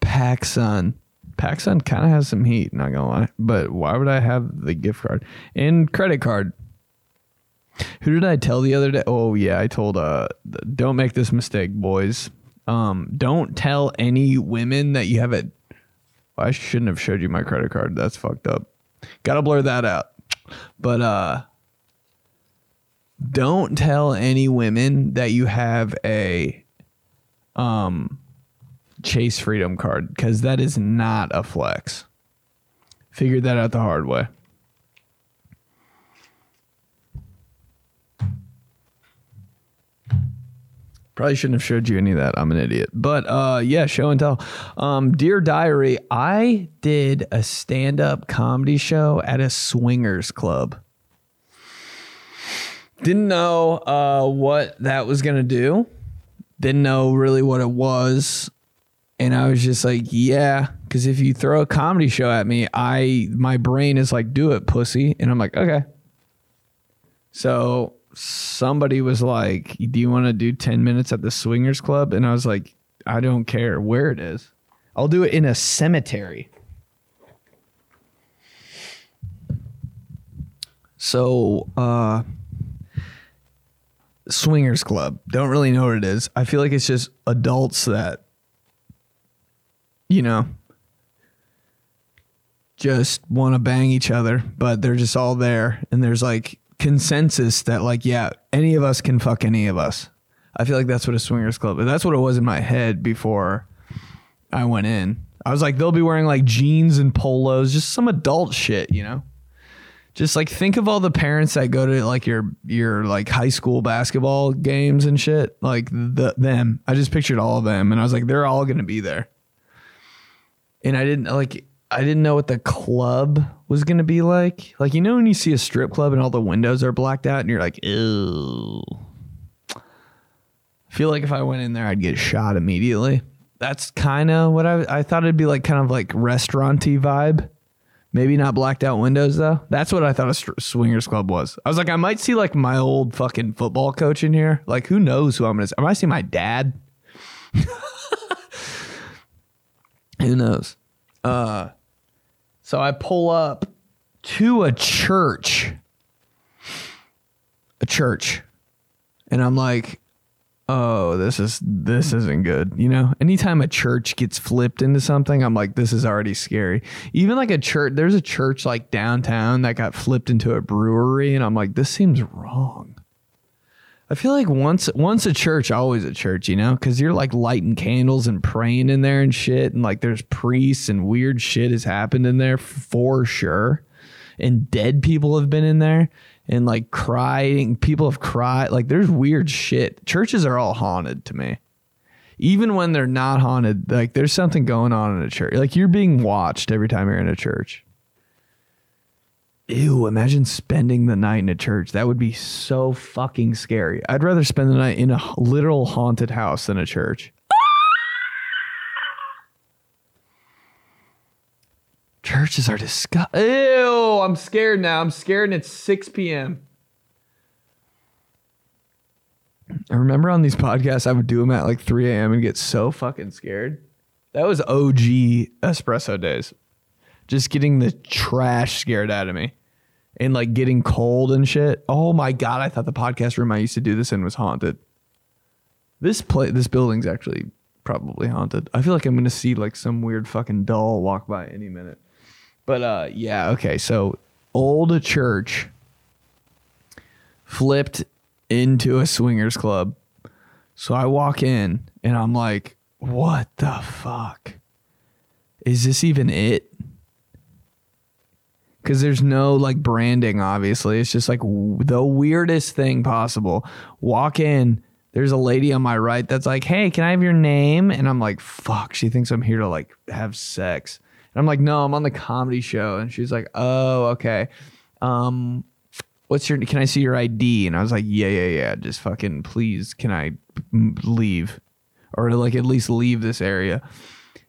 PacSun. PacSun kind of has some heat, not gonna lie. But why would I have the gift card and credit card? Who did I tell the other day? Oh yeah, I told uh don't make this mistake, boys. Um don't tell any women that you have it. I shouldn't have showed you my credit card. That's fucked up. Got to blur that out. But uh don't tell any women that you have a um Chase Freedom card because that is not a flex. Figured that out the hard way. Probably shouldn't have showed you any of that. I'm an idiot. But uh yeah, show and tell. Um Dear Diary, I did a stand-up comedy show at a swingers club. Didn't know uh what that was gonna do. Didn't know really what it was. And I was just like, yeah, because if you throw a comedy show at me, I my brain is like, do it, pussy. And I'm like, okay. So somebody was like, Do you want to do 10 minutes at the swingers club? And I was like, I don't care where it is. I'll do it in a cemetery. So, uh, swingers club. Don't really know what it is. I feel like it's just adults that, you know, just want to bang each other, but they're just all there. And there's like consensus that, like, yeah, any of us can fuck any of us. I feel like that's what a swingers club is. That's what it was in my head before I went in. I was like, they'll be wearing like jeans and polos, just some adult shit, you know? Just like think of all the parents that go to like your your like high school basketball games and shit. Like the them. I just pictured all of them and I was like, they're all gonna be there. And I didn't like I didn't know what the club was gonna be like. Like you know when you see a strip club and all the windows are blacked out and you're like, ew. I feel like if I went in there, I'd get shot immediately. That's kind of what I I thought it'd be like, kind of like restauranty vibe. Maybe not blacked out windows though. That's what I thought a str- swingers club was. I was like, I might see like my old fucking football coach in here. Like, who knows who I'm gonna? See? I might see my dad. who knows? Uh, so I pull up to a church, a church, and I'm like, oh, this is this isn't good. You know, anytime a church gets flipped into something, I'm like, this is already scary. Even like a church, there's a church like downtown that got flipped into a brewery, and I'm like, this seems wrong. I feel like once once a church, always a church, you know, because you're like lighting candles and praying in there and shit, and like there's priests and weird shit has happened in there for sure, and dead people have been in there, and like crying, people have cried, like there's weird shit. Churches are all haunted to me, even when they're not haunted. Like there's something going on in a church, like you're being watched every time you're in a church. Ew, imagine spending the night in a church. That would be so fucking scary. I'd rather spend the night in a literal haunted house than a church. Churches are disgusting. Ew, I'm scared now. I'm scared and it's 6 p.m. I remember on these podcasts, I would do them at like 3 a.m. and get so fucking scared. That was OG espresso days. Just getting the trash scared out of me and like getting cold and shit. Oh my god, I thought the podcast room I used to do this in was haunted. This play this building's actually probably haunted. I feel like I'm gonna see like some weird fucking doll walk by any minute. But uh yeah, okay, so old church flipped into a swingers club. So I walk in and I'm like, what the fuck? Is this even it? because there's no like branding obviously it's just like w- the weirdest thing possible walk in there's a lady on my right that's like hey can i have your name and i'm like fuck she thinks i'm here to like have sex i'm like no i'm on the comedy show. And she's like oh okay. Um what's your can i see your id and i was like yeah yeah yeah. Just fucking please can i leave? Or like at least leave this area.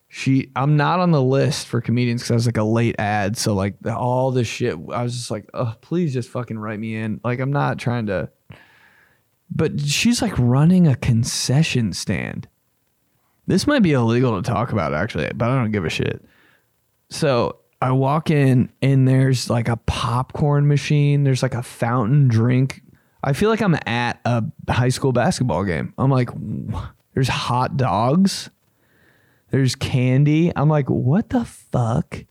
She i'm not on the list for comedians because i was like a late ad. So like all this shit i was just like oh please just fucking write me in. Like i'm not trying to but she's like running a concession stand. This might be illegal to talk about actually but i don't give a shit so i walk in and there's like a popcorn machine there's like a fountain drink i feel like i'm at a high school basketball game i'm like there's hot dogs there's candy. I'm like, what the fuck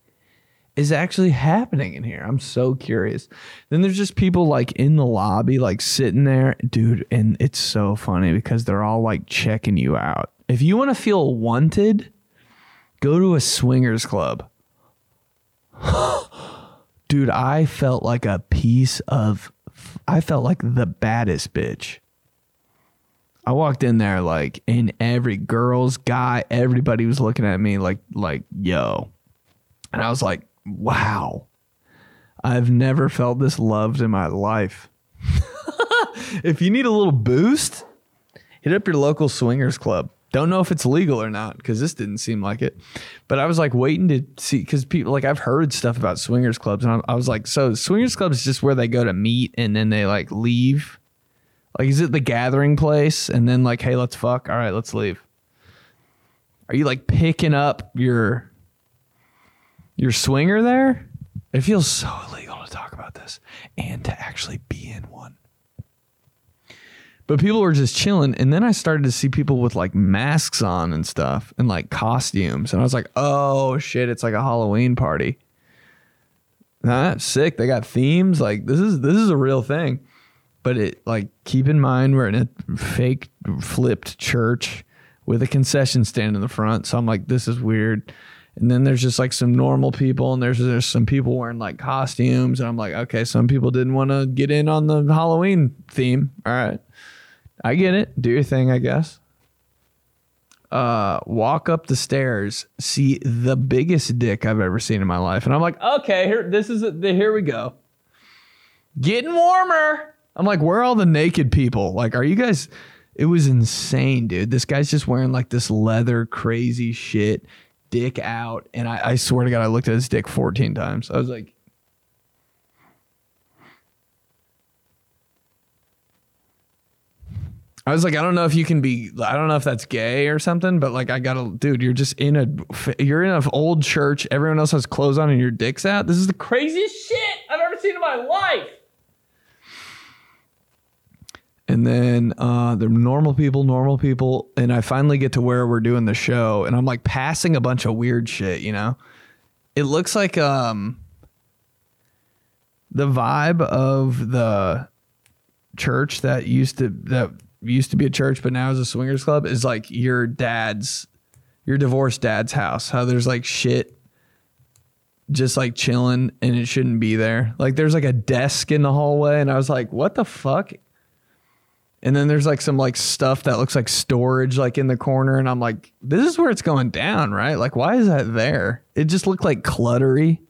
is actually happening in here? I'm so curious. Then there's just people like in the lobby, like sitting there, dude. And it's so funny because they're all like checking you out. If you want to feel wanted, go to a swingers club. dude, I felt like a piece of, I felt like the baddest bitch. I walked in there like and every girl's guy, everybody was looking at me like like yo. And I was like, wow. I've never felt this loved in my life. if you need a little boost, hit up your local swingers club. Don't know if it's legal or not because this didn't seem like it. But I was like waiting to see because people like I've heard stuff about swingers clubs and I, I was like, so swingers clubs is just where they go to meet and then they like leave. Like, is it the gathering place? And then like, hey, let's fuck. All right, let's leave. Are you like picking up your your swinger there? It feels so illegal to talk about this and to actually be in one. But people were just chilling, and then I started to see people with like masks on and stuff, and like costumes, and I was like, "Oh shit, it's like a Halloween party." Nah, sick. They got themes. Like this is this is a real thing. But it like keep in mind we're in a fake flipped church with a concession stand in the front. So i'm like this is weird. And then there's just like some normal people and there's there's some people wearing like costumes. And i'm like okay some people didn't want to get in on the halloween theme. All right i get it do your thing i guess uh walk up the stairs see the biggest dick i've ever seen in my life and i'm like okay here this is it here we go getting warmer I'm like, where are all the naked people? Like, are you guys? It was insane, dude. This guy's just wearing like this leather crazy shit, dick out. And I, I swear to God, I looked at his dick 14 times. I was like, I was like, I don't know if you can be, I don't know if that's gay or something, but like, I gotta, dude, you're just in a, you're in an old church. Everyone else has clothes on and your dick's out. This is the craziest shit I've ever seen in my life. And then uh, the normal people, normal people, and I finally get to where we're doing the show, and I'm like passing a bunch of weird shit. You know, it looks like um the vibe of the church that used to that used to be a church but now is a swingers club is like your dad's your divorced dad's house how there's like shit just like chilling and it shouldn't be there. Like there's like a desk in the hallway and i was like what the fuck? And then there's like some like stuff that looks like storage like in the corner and i'm like this is where it's going down right? Like why is that there? It just looked like cluttery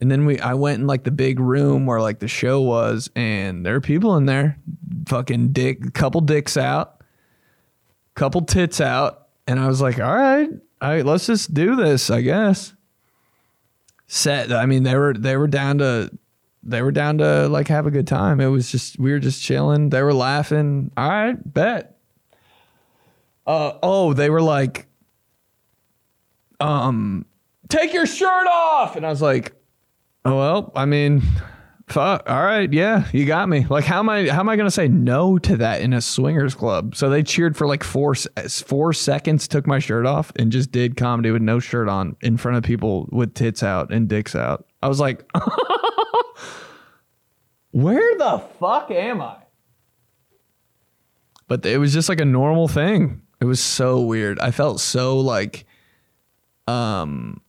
and then we I went in like the big room where like the show was, and there are people in there, fucking dick, couple dicks out, couple tits out, and I was like, all right, all right, let's just do this, I guess. Set. I mean, they were they were down to they were down to like have a good time. It was just we were just chilling. They were laughing. All right, bet. Uh oh, they were like, um, take your shirt off, and I was like, well, I mean, fuck. All right, yeah, you got me. Like, how am I? How am I going to say no to that in a swingers club? So they cheered for like four four seconds, took my shirt off, and just did comedy with no shirt on in front of people with tits out and dicks out. I was like, where the fuck am I? But it was just like a normal thing. It was so weird. I felt so like, um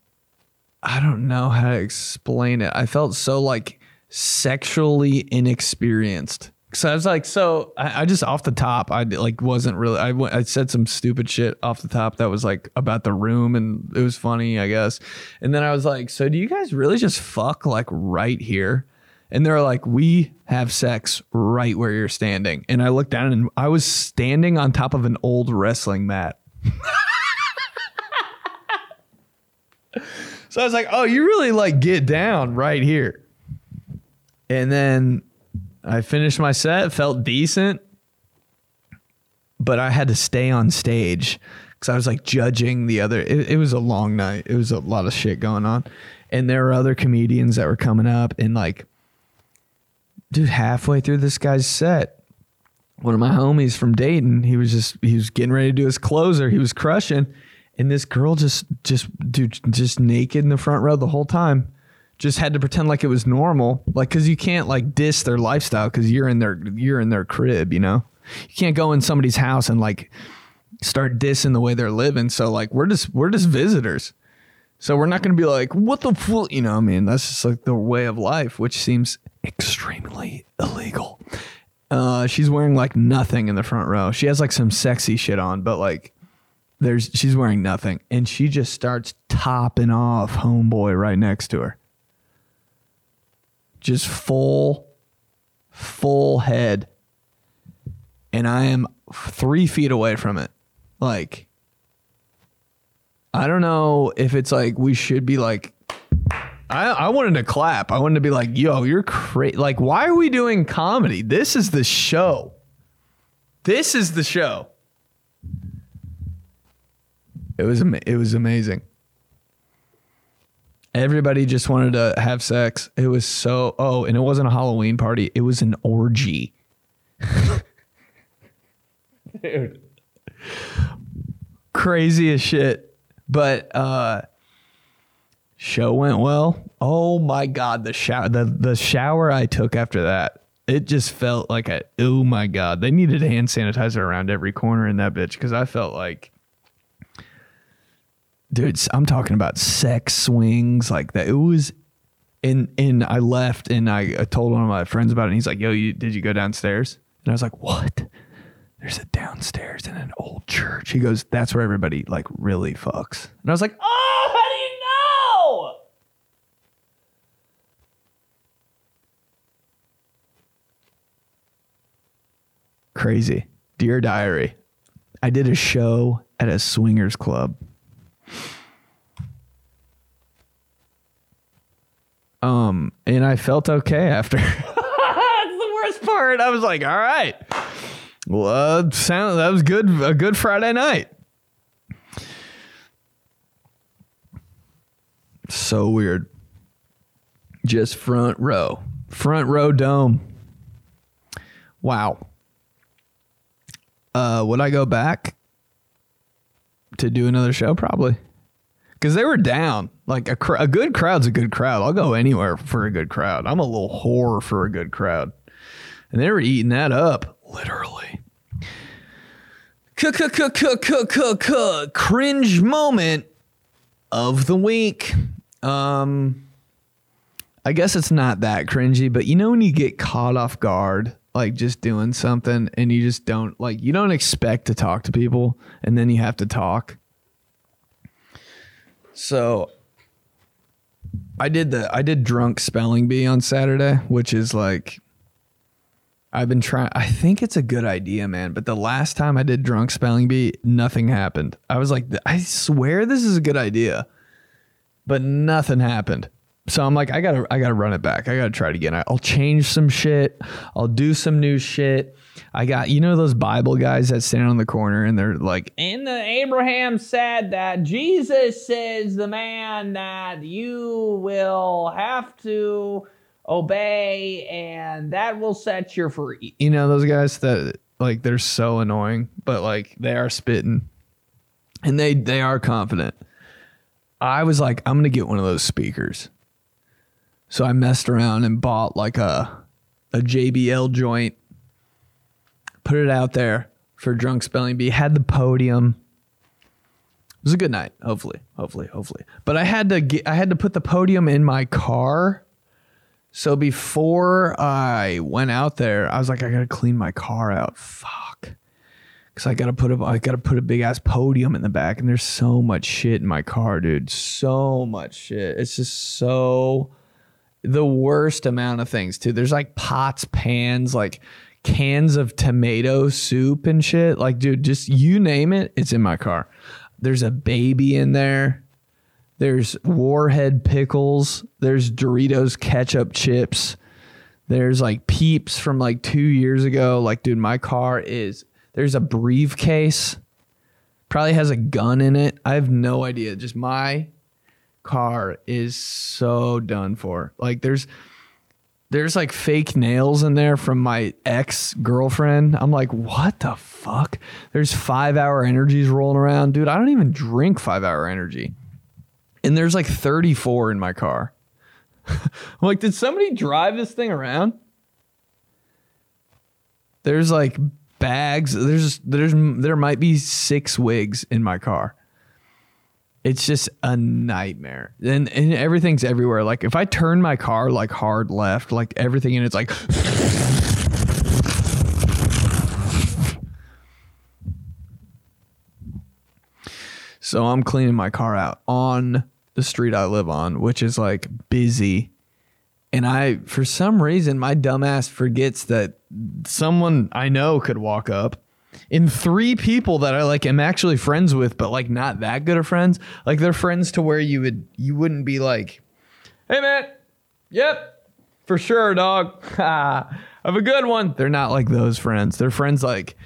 I don't know how to explain it. I felt so like sexually inexperienced. So I was like, so I, I just off the top, I like wasn't really. I went, I said some stupid shit off the top that was like about the room, and it was funny, I guess. And then I was like, so do you guys really just fuck like right here? And they're like, we have sex right where you're standing. And I looked down and I was standing on top of an old wrestling mat. So I was like, oh, you really like get down right here. And then I finished my set, felt decent, but I had to stay on stage because I was like judging the other. It, it was a long night. It was a lot of shit going on. And there were other comedians that were coming up and like, dude, halfway through this guy's set, one of my homies from Dayton, he was just, he was getting ready to do his closer. He was crushing and this girl just just dude just naked in the front row the whole time. Just had to pretend like it was normal. Like because you can't like diss their lifestyle because you're in their you're in their crib you know? You can't go in somebody's house and like start dissing the way they're living. So like we're just we're just visitors. So we're not going to be like what the you know i mean that's just like the way of life which seems extremely illegal. Uh she's wearing like nothing in the front row. She has like some sexy shit on but like there's she's wearing nothing and she just starts topping off homeboy right next to her just full full head and i am three feet away from it like i don't know if it's like we should be like I, I wanted to clap. I wanted to be like, yo, you're crazy. Like, why are we doing comedy? This is the show. This is the show. It was it was amazing. Everybody just wanted to have sex. It was so oh, and it wasn't a Halloween party. It was an orgy. Dude. Crazy as shit. But uh show went well. Oh my god, the shower the, the shower I took after that. It just felt like a oh my god. They needed hand sanitizer around every corner in that bitch because I felt like dude i'm talking about sex swings like that. It was and and i left and I, told one of my friends about it and he's like yo you did you go downstairs? And i was like what? There's a downstairs in an old church. He goes that's where everybody like really fucks. And i was like oh how do you know? Crazy. Dear diary. I did a show at a swingers club Um, and I felt okay after. That's the worst part. I was like, all right. Well, uh, sound that was good. A good Friday night. So weird. Just front row, front row dome. Wow. Uh, would I go back to do another show? Probably. Because they were down. Like a, cr- a good crowd's a good crowd. I'll go anywhere for a good crowd. I'm a little whore for a good crowd. And they were eating that up, literally. Cringe moment of the week. Um, I guess it's not that cringy, but you know when you get caught off guard, like just doing something, and you just don't like you don't expect to talk to people, and then you have to talk. So I did the I did drunk spelling bee on Saturday, which is like I've been trying I think it's a good idea, man, but the last time I did drunk spelling bee, nothing happened. I was like I swear this is a good idea. But nothing happened. So I'm like I got to I got to run it back. I got to try it again. I'll change some shit. I'll do some new shit. I got you know those Bible guys that stand on the corner and they're like, "And the Abraham said that Jesus is the man that you will have to obey, and that will set you free." You know those guys that like they're so annoying, but like they are spitting, and they they are confident. I was like, I'm gonna get one of those speakers. So I messed around and bought like a a JBL joint put it out there for drunk spelling bee. Had the podium. It was a good night. Hopefully, hopefully, hopefully. But I had to get. I had to put the podium in my car. So before I went out there, I was like, I gotta clean my car out. Fuck. Cause I gotta put a I gotta put a big ass podium in the back, and there's so much shit in my car, dude. So much shit. It's just so the worst amount of things too. There's like pots, pans, like cans of tomato soup and shit. Like, dude, just you name it, it's in my car. There's a baby in there. There's Warhead pickles. There's Doritos ketchup chips. There's like peeps from like two years ago. Like, dude, my car is. There's a briefcase. Probably has a gun in it. I have no idea. Just my car is so done for. Like, there's there's like fake nails in there from my ex girlfriend. I'm like, what the fuck? There's five hour energies rolling around. Dude, I don't even drink five hour energy. And there's like 34 in my car. I'm like, did somebody drive this thing around? There's like bags. There's there's there might be six wigs in my car. It's just a nightmare. And, and everything's everywhere. Like if I turn my car like hard left, like everything in it's like So I'm cleaning my car out on the street I live on, which is like busy. And I, for some reason, my dumbass forgets that someone I know could walk up in three people that I like am actually friends with, but like not that good of friends. Like they're friends to where you would you wouldn't be like, "Hey man, yep, for sure, dog. have a good one." They're not like those friends. They're friends like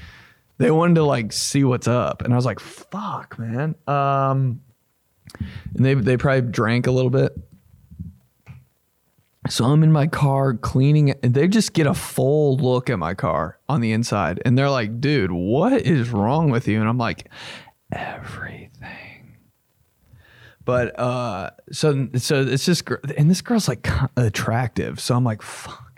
they wanted to like see what's up, and I was like, "Fuck, man." Um, and they they probably drank a little bit. So I'm in my car cleaning and they just get a full look at my car on the inside. And they're like, dude, what is wrong with you? And I'm like, everything. But uh so so it's just and this girl's like attractive. So I'm like, fuck.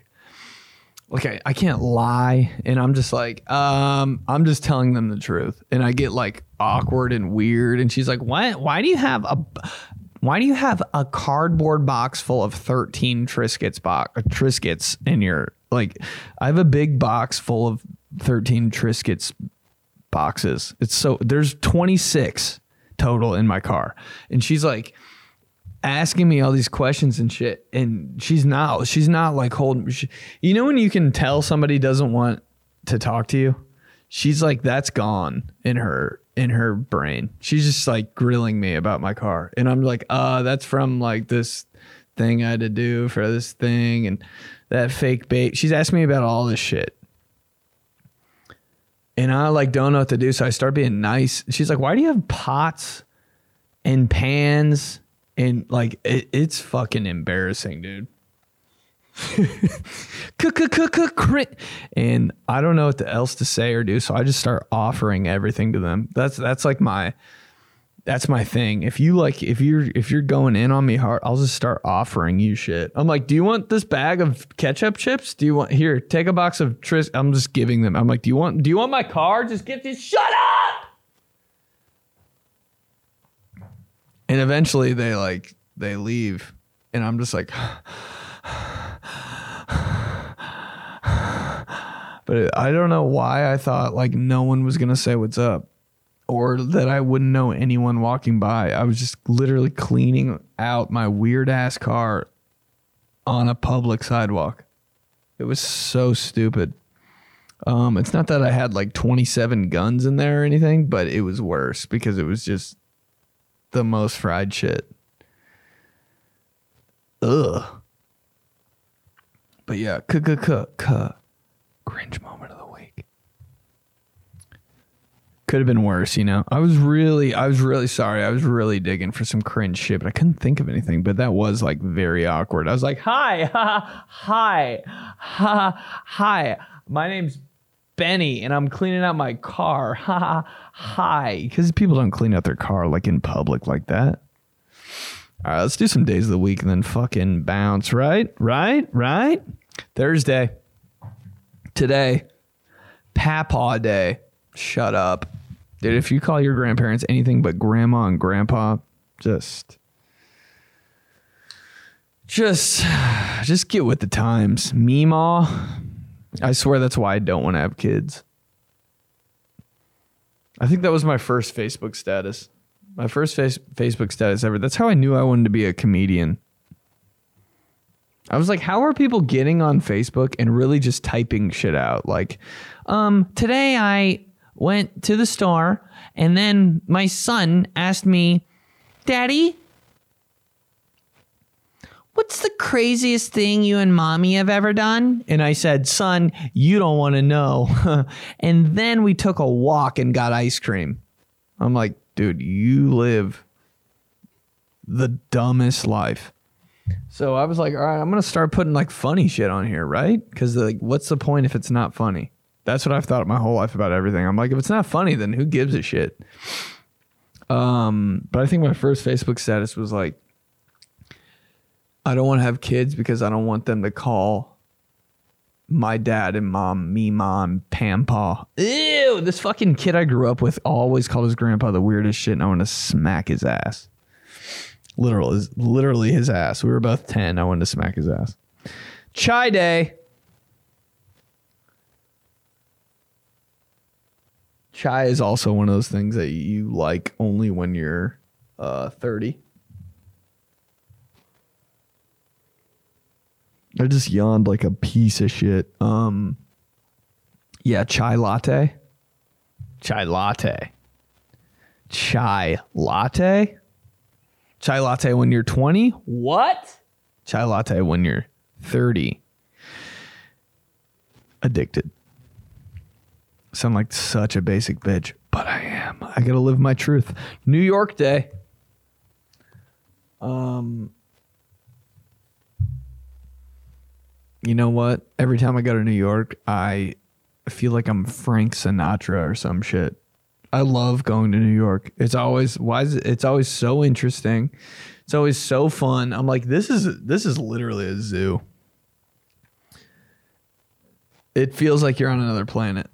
Okay, I can't lie. And I'm just like, um, I'm just telling them the truth. And I get like awkward and weird. And she's like, why why do you have a why do you have a cardboard box full of 13 Triscuits box uh, Triscuits in your like I have a big box full of 13 Triscuits boxes. It's so there's 26 total in my car. And she's like asking me all these questions and shit and she's not she's not like holding she, you know when you can tell somebody doesn't want to talk to you? She's like that's gone in her in her brain. She's just like grilling me about my car. And I'm like, uh, that's from like this thing I had to do for this thing and that fake bait. She's asking me about all this shit. And I like don't know what to do. So I start being nice. She's like, why do you have pots and pans? And like, it, it's fucking embarrassing, dude. and I don't know what else to say or do, so I just start offering everything to them. That's that's like my that's my thing. If you like, if you're if you're going in on me hard, I'll just start offering you shit. I'm like, do you want this bag of ketchup chips? Do you want here? Take a box of Tris. I'm just giving them. I'm like, do you want do you want my car? Just get this. Shut up. And eventually they like they leave, and I'm just like. But I don't know why I thought like no one was gonna say what's up or that I wouldn't know anyone walking by. I was just literally cleaning out my weird ass car on a public sidewalk. It was so stupid. Um, it's not that I had like 27 guns in there or anything, but it was worse because it was just the most fried shit. Ugh. But yeah, c c c c cringe moment of the week. Could have been worse, you know. I was really, I was really sorry. I was really digging for some cringe shit, but I couldn't think of anything. But that was like very awkward. I was like, "Hi, ha, hi, ha, hi. My name's Benny, and I'm cleaning out my car. Ha, hi." Because people don't clean out their car like in public like that. All right, let's do some days of the week and then fucking bounce, right? Right? Right? Thursday. Today. Papa Day. Shut up. Dude, if you call your grandparents anything but grandma and grandpa, just just just get with the times. Meemaw. I swear that's why I don't want to have kids. I think that was my first Facebook status. My first face- Facebook status ever. That's how I knew I wanted to be a comedian. I was like, how are people getting on Facebook and really just typing shit out? Like, um, today I went to the store and then my son asked me, Daddy, what's the craziest thing you and mommy have ever done? And I said, Son, you don't want to know. and then we took a walk and got ice cream. I'm like, dude, you live the dumbest life. So I was like, all right, I'm gonna start putting like funny shit on here, right? Because like, what's the point if it's not funny? That's what I've thought my whole life about everything. I'm like, if it's not funny, then who gives a shit? Um, but I think my first Facebook status was like, I don't want to have kids because I don't want them to call my dad and mom me mom pampa. Ew, this fucking kid I grew up with always called his grandpa the weirdest shit, and I want to smack his ass. Literal is literally his ass. We were both ten. I wanted to smack his ass. Chai day. Chai is also one of those things that you like only when you're uh, 30. I just yawned like a piece of shit. Um, yeah, chai latte. Chai latte. Chai latte. Chai latte when you're 20. What? Chai latte when you're 30. Addicted. Sound like such a basic bitch, but I am. I gotta live my truth. New York Day. Um, you know what? Every time I go to New York, I feel like I'm Frank Sinatra or some shit. I love going to New York. It's always why is it, it's always so interesting. It's always so fun. I'm like this is this is literally a zoo. It feels like you're on another planet.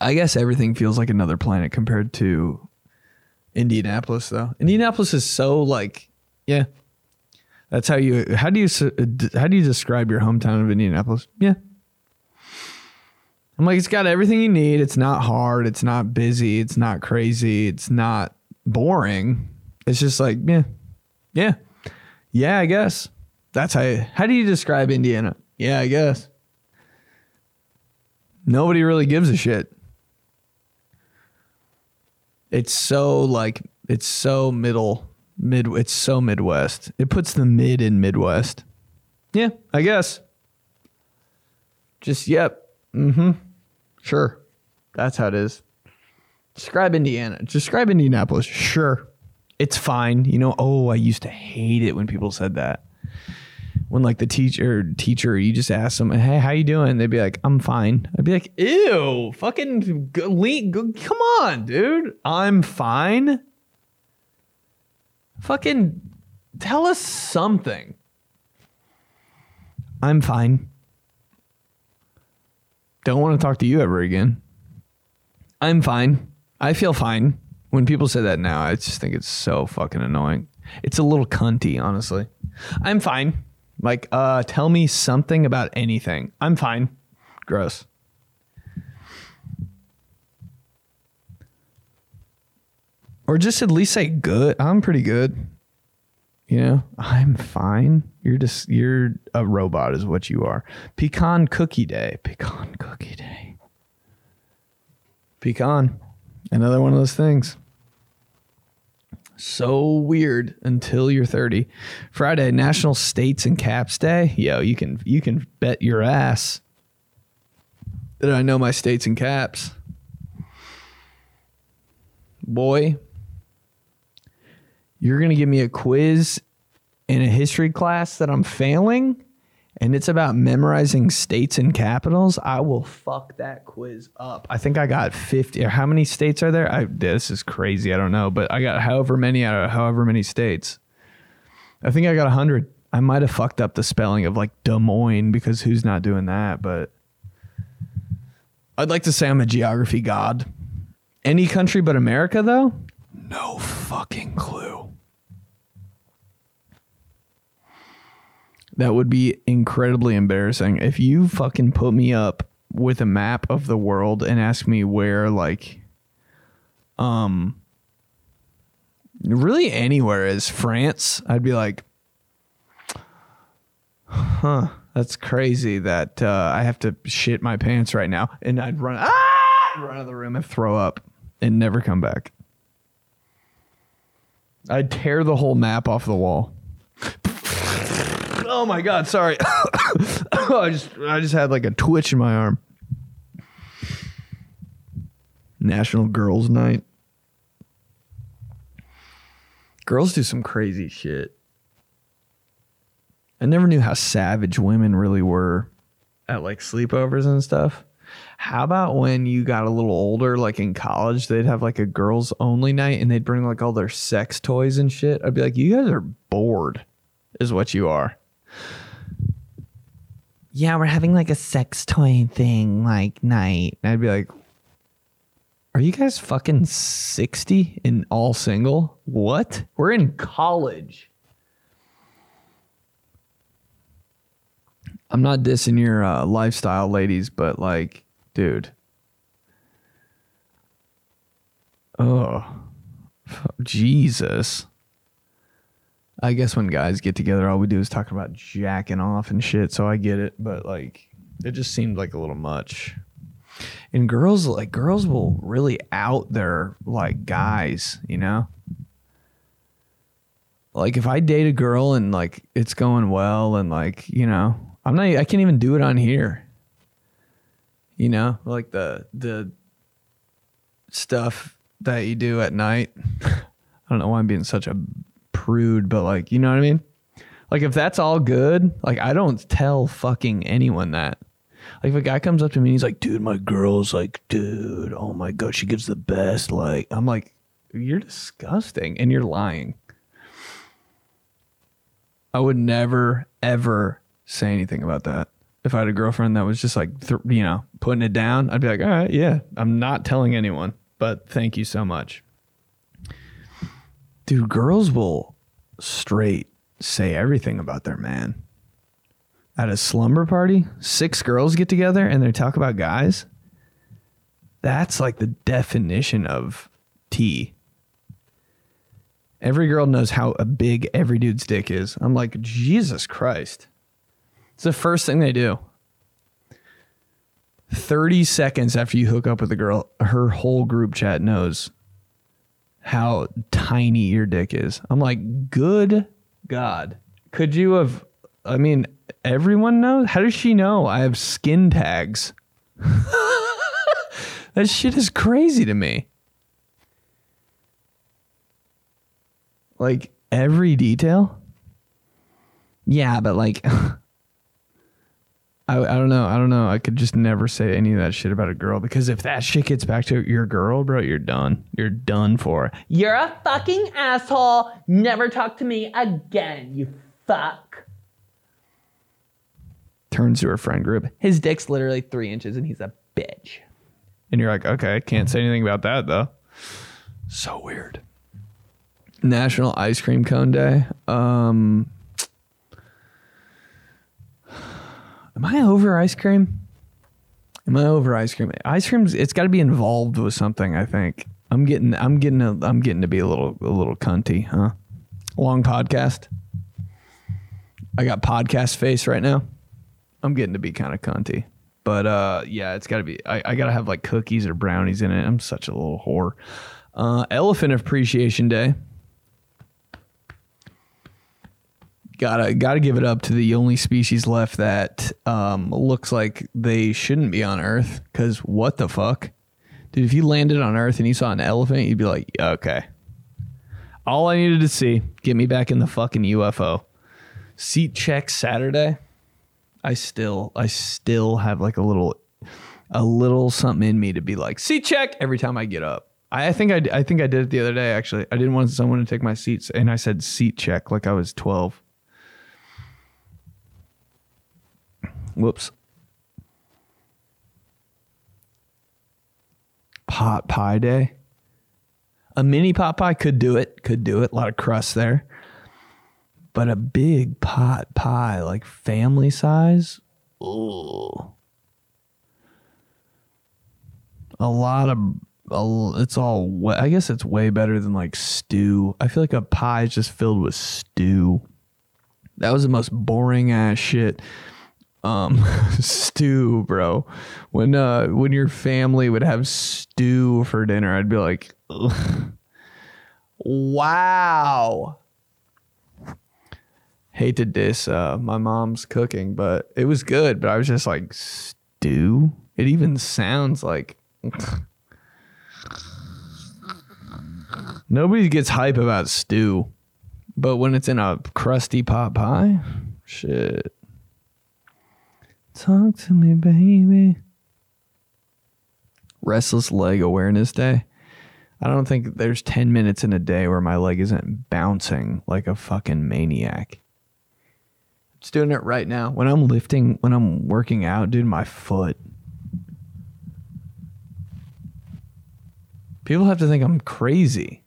I guess everything feels like another planet compared to Indianapolis though. Indianapolis is so like yeah. That's how you how do you how do you describe your hometown of Indianapolis? Yeah. I'm like it's got everything you need. It's not hard, it's not busy, it's not crazy, it's not boring. It's just like, yeah. Yeah. Yeah, I guess. That's how you, how do you describe Indiana? Yeah, I guess. Nobody really gives a shit. It's so like it's so middle mid it's so midwest. It puts the mid in midwest. Yeah, I guess. Just yep. Mm-hmm. Sure. That's how it is. Describe Indiana. Describe Indianapolis. Sure. It's fine. You know, oh, I used to hate it when people said that. when like the teacher teacher you just ask them hey how you doing they'd be like i'm fine i'd be like ew fucking come on dude i'm fine fucking tell us something i'm fine don't want to talk to you ever again i'm fine i feel fine when people say that now i just think it's so fucking annoying it's a little cunty honestly i'm fine like, uh, tell me something about anything. I'm fine. Gross. Or just at least say good. I'm pretty good. You know, I'm fine. You're just you're a robot is what you are. Pecan cookie day. Pecan cookie day. Pecan. Another one of those things. So weird until you're 30. Friday, National States and Caps Day. Yo, you can you can bet your ass that I know my states and caps. Boy, you're going to give me a quiz in a history class that I'm failing and it's about memorizing states and capitals, I will fuck that quiz up. I think I got 50 or how many states are there? I this is crazy. I don't know, but I got however many out of however many states. I think I got 100. I might have fucked up the spelling of like Des Moines because who's not doing that, but I'd like to say I'm a geography god. Any country but America though? No fucking clue. That would be incredibly embarrassing. If you fucking put me up with a map of the world and ask me where like um really anywhere is France, I'd be like huh, that's crazy that uh, I have to shit my pants right now and I'd run ah! run out of the room and throw up and never come back. I'd tear the whole map off the wall. Oh my god, sorry. I just I just had like a twitch in my arm. National Girls Night. Girls do some crazy shit. I never knew how savage women really were at like sleepovers and stuff. How about when you got a little older, like in college, they'd have like a girls only night and they'd bring like all their sex toys and shit? I'd be like, you guys are bored, is what you are. Yeah, we're having like a sex toy thing like night. And I'd be like, are you guys fucking 60 and all single? What? We're in college. I'm not dissing your uh, lifestyle, ladies, but like, dude. Oh, Jesus. I guess when guys get together, all we do is talk about jacking off and shit. So I get it, but like, it just seemed like a little much. And girls, like, girls will really out their like guys, you know. Like, if I date a girl and like it's going well, and like, you know, I'm not, I can't even do it on here. You know, like the the stuff that you do at night. I don't know why I'm being such a prude, but like, you know what I mean? Like if that's all good, like I don't tell fucking anyone that. Like if a guy comes up to me and he's like, dude, my girl's like, dude, oh my god, she gives the best. Like I'm like, you're disgusting and you're lying. I would never ever say anything about that. If I had a girlfriend that was just like, th- you know, putting it down, I'd be like, all right, yeah, I'm not telling anyone, but thank you so much. Dude, girls will straight say everything about their man. At a slumber party, six girls get together and they talk about guys. That's like the definition of tea. Every girl knows how big every dude's dick is. I'm like, Jesus Christ. It's the first thing they do. 30 seconds after you hook up with a girl, her whole group chat knows how tiny your dick is. I'm like, good God. Could you have? I mean, everyone knows. How does she know I have skin tags? that shit is crazy to me. Like every detail. Yeah, but like, I, I don't know. I don't know. I could just never say any of that shit about a girl because if that shit gets back to your girl, bro, you're done. You're done for. You're a fucking asshole. Never talk to me again, you fuck. Turns to her friend group. His dick's literally three inches and he's a bitch. And you're like, okay, I can't say anything about that though. So weird. National Ice Cream Cone Day. Um, am I over ice cream? Am I over ice cream? Ice cream's it's got to be involved with something. I think I'm getting I'm getting a, I'm getting to be a little a little cunty, huh? Long podcast. I got podcast face right now. I'm getting to be kind of cunty. But uh, yeah, it's got to be. I, I got to have like cookies or brownies in it. I'm such a little whore. Uh, Elephant Appreciation Day. Gotta gotta give it up to the only species left that um, looks like they shouldn't be on Earth. Cause what the fuck, dude? If you landed on Earth and you saw an elephant, you'd be like, okay. All I needed to see, get me back in the fucking UFO. Seat check Saturday. I still I still have like a little a little something in me to be like seat check every time I get up. I, I think I, I think I did it the other day actually. I didn't want someone to take my seats and I said seat check like I was 12. Whoops. Pot pie day. A mini pot pie could do it. Could do it. A lot of crust there. But a big pot pie, like family size, ooh. A lot of, it's all, I guess it's way better than like stew. I feel like a pie is just filled with stew. That was the most boring ass shit. Um, stew, bro. When uh, when your family would have stew for dinner, I'd be like, "Ugh. wow hate to diss uh, my mom's cooking, but it was good. But I was just like, stew? It even sounds like. Nobody gets hype about stew, but when it's in a crusty pot pie, shit. Talk to me, baby. Restless Leg Awareness Day. I don't think there's 10 minutes in a day where my leg isn't bouncing like a fucking maniac. Just doing it right now. When I'm lifting, when I'm working out, dude, my foot. People have to think I'm crazy.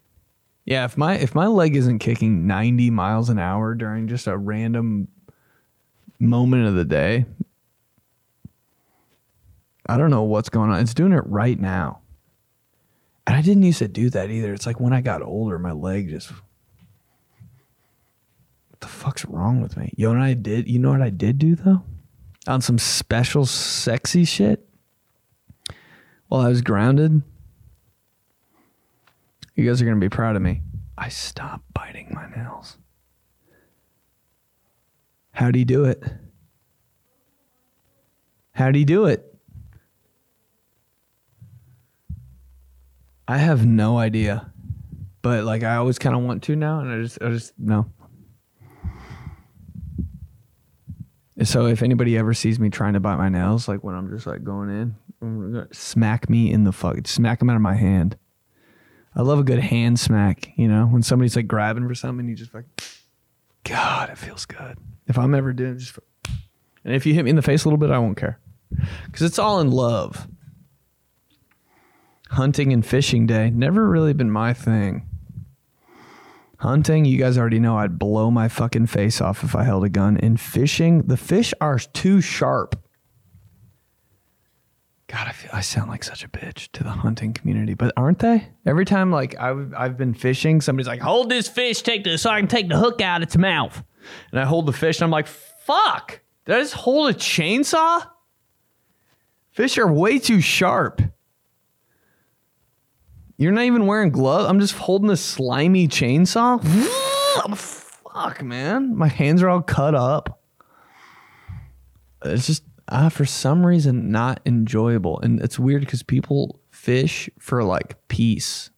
Yeah, if my if my leg isn't kicking 90 miles an hour during just a random moment of the day, I don't know what's going on. It's doing it right now. And I didn't used to do that either. It's like when I got older, my leg just what the fuck's wrong with me? You know what I did? You know what I did do though? On some special sexy shit while I was grounded. You guys are gonna be proud of me. I stopped biting my nails. How'd you do it? How'd you do it? I have no idea. But like I always kind of want to now and I just I just no. So if anybody ever sees me trying to bite my nails, like when I'm just like going in, smack me in the fuck, smack them out of my hand. I love a good hand smack, you know, when somebody's like grabbing for something, you just like, God, it feels good. If I'm ever doing, just, and if you hit me in the face a little bit, I won't care, because it's all in love. Hunting and fishing day never really been my thing. Hunting, you guys already know I'd blow my fucking face off if I held a gun. And fishing, the fish are too sharp. God, I feel I sound like such a bitch to the hunting community, but aren't they? Every time like I've I've been fishing, somebody's like, "Hold this fish, take the so I can take the hook out of its mouth," and I hold the fish, and I'm like, "Fuck! Did I just hold a chainsaw?" Fish are way too sharp. You're not even wearing gloves. I'm just holding a slimy chainsaw. Fuck, man. My hands are all cut up. It's just uh, for some reason not enjoyable, and it's weird because people fish for like peace.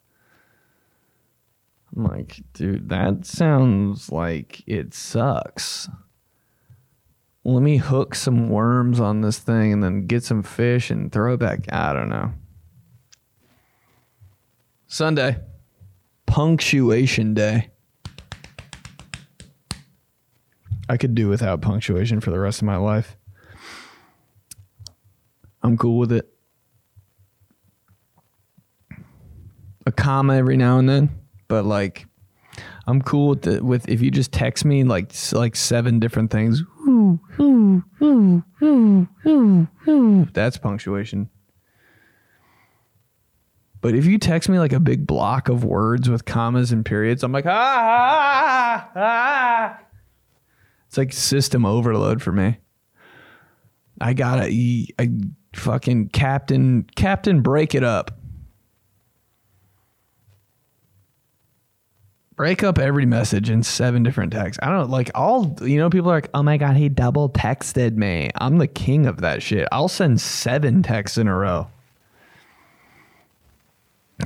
I'm like, dude, that sounds like it sucks. let me hook some worms on this thing and then get some fish and throw it back. I don't know. Sunday, punctuation day. I could do without punctuation for the rest of my life. I'm cool with it. A comma every now and then, but like I'm cool with the, with if you just text me like like seven different things. Ooh, ooh, ooh, ooh, ooh, ooh. That's punctuation. But if you text me like a big block of words with commas and periods, I'm like ah ah ah. It's like system overload for me. I gotta I fucking captain captain break it up. break up every message in seven different texts. I don't like all you know, people are like, oh my god, he double texted me. I'm the king of that shit. I'll send seven texts in a row.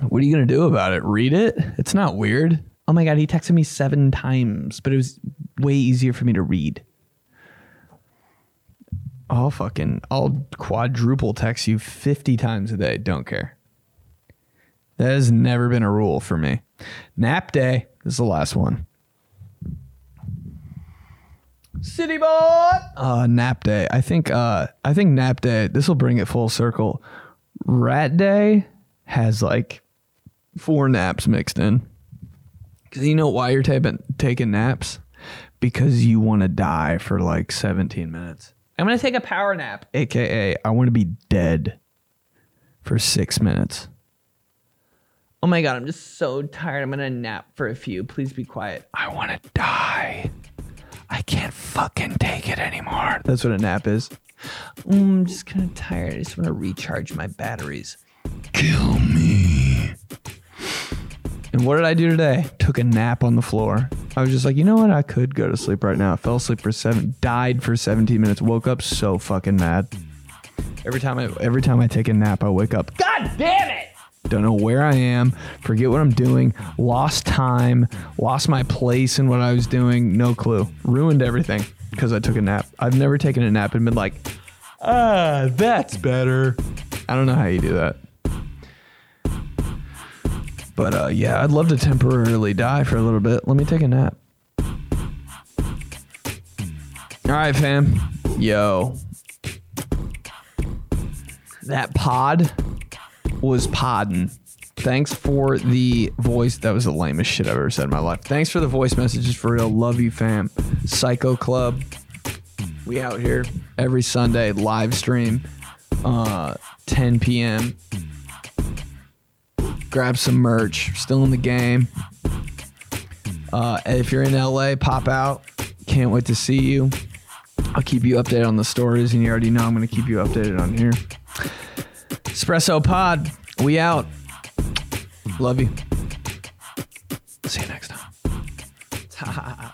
What are you gonna do about it? Read it? It's not weird. Oh my god, he texted me seven times, but it was way easier for me to read. I'll fucking I'll quadruple text you 50 times a day. Don't care. That has never been a rule for me. Nap day is the last one. City boy. Uh, nap day. I think. Uh, I think nap day. This will bring it full circle. Rat day has like four naps mixed in. Because you know why you're taking taking naps? Because you want to die for like 17 minutes. I'm gonna take a power nap. AKA, I want to be dead for six minutes. Oh my god, I'm just so tired. I'm gonna nap for a few. Please be quiet. I want to die. I can't fucking take it anymore. That's what a nap is. Mm, I'm just kind of tired. I just want to recharge my batteries. Kill me. And what did I do today? Took a nap on the floor. I was just like, you know what? I could go to sleep right now. Fell asleep for seven, died for 17 minutes. Woke up so fucking mad. Every time I every time I take a nap, I wake up. God damn it! Don't know where I am. Forget what I'm doing. Lost time. Lost my place in what I was doing. No clue. Ruined everything because I took a nap. I've never taken a nap and been like, ah, that's better. I don't know how you do that. But uh, yeah, I'd love to temporarily die for a little bit. Let me take a nap. All right, fam. Yo. That pod was podding. Thanks for the voice. That was the lamest shit I've ever said in my life. Thanks for the voice messages for real. Love you, fam. Psycho Club. We out here every Sunday, live stream, uh, 10 p.m. Grab some merch. Still in the game. Uh, if you're in LA, pop out. Can't wait to see you. I'll keep you updated on the stories, and you already know I'm going to keep you updated on here. Espresso Pod, we out. Love you. See you next time.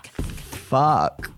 Fuck.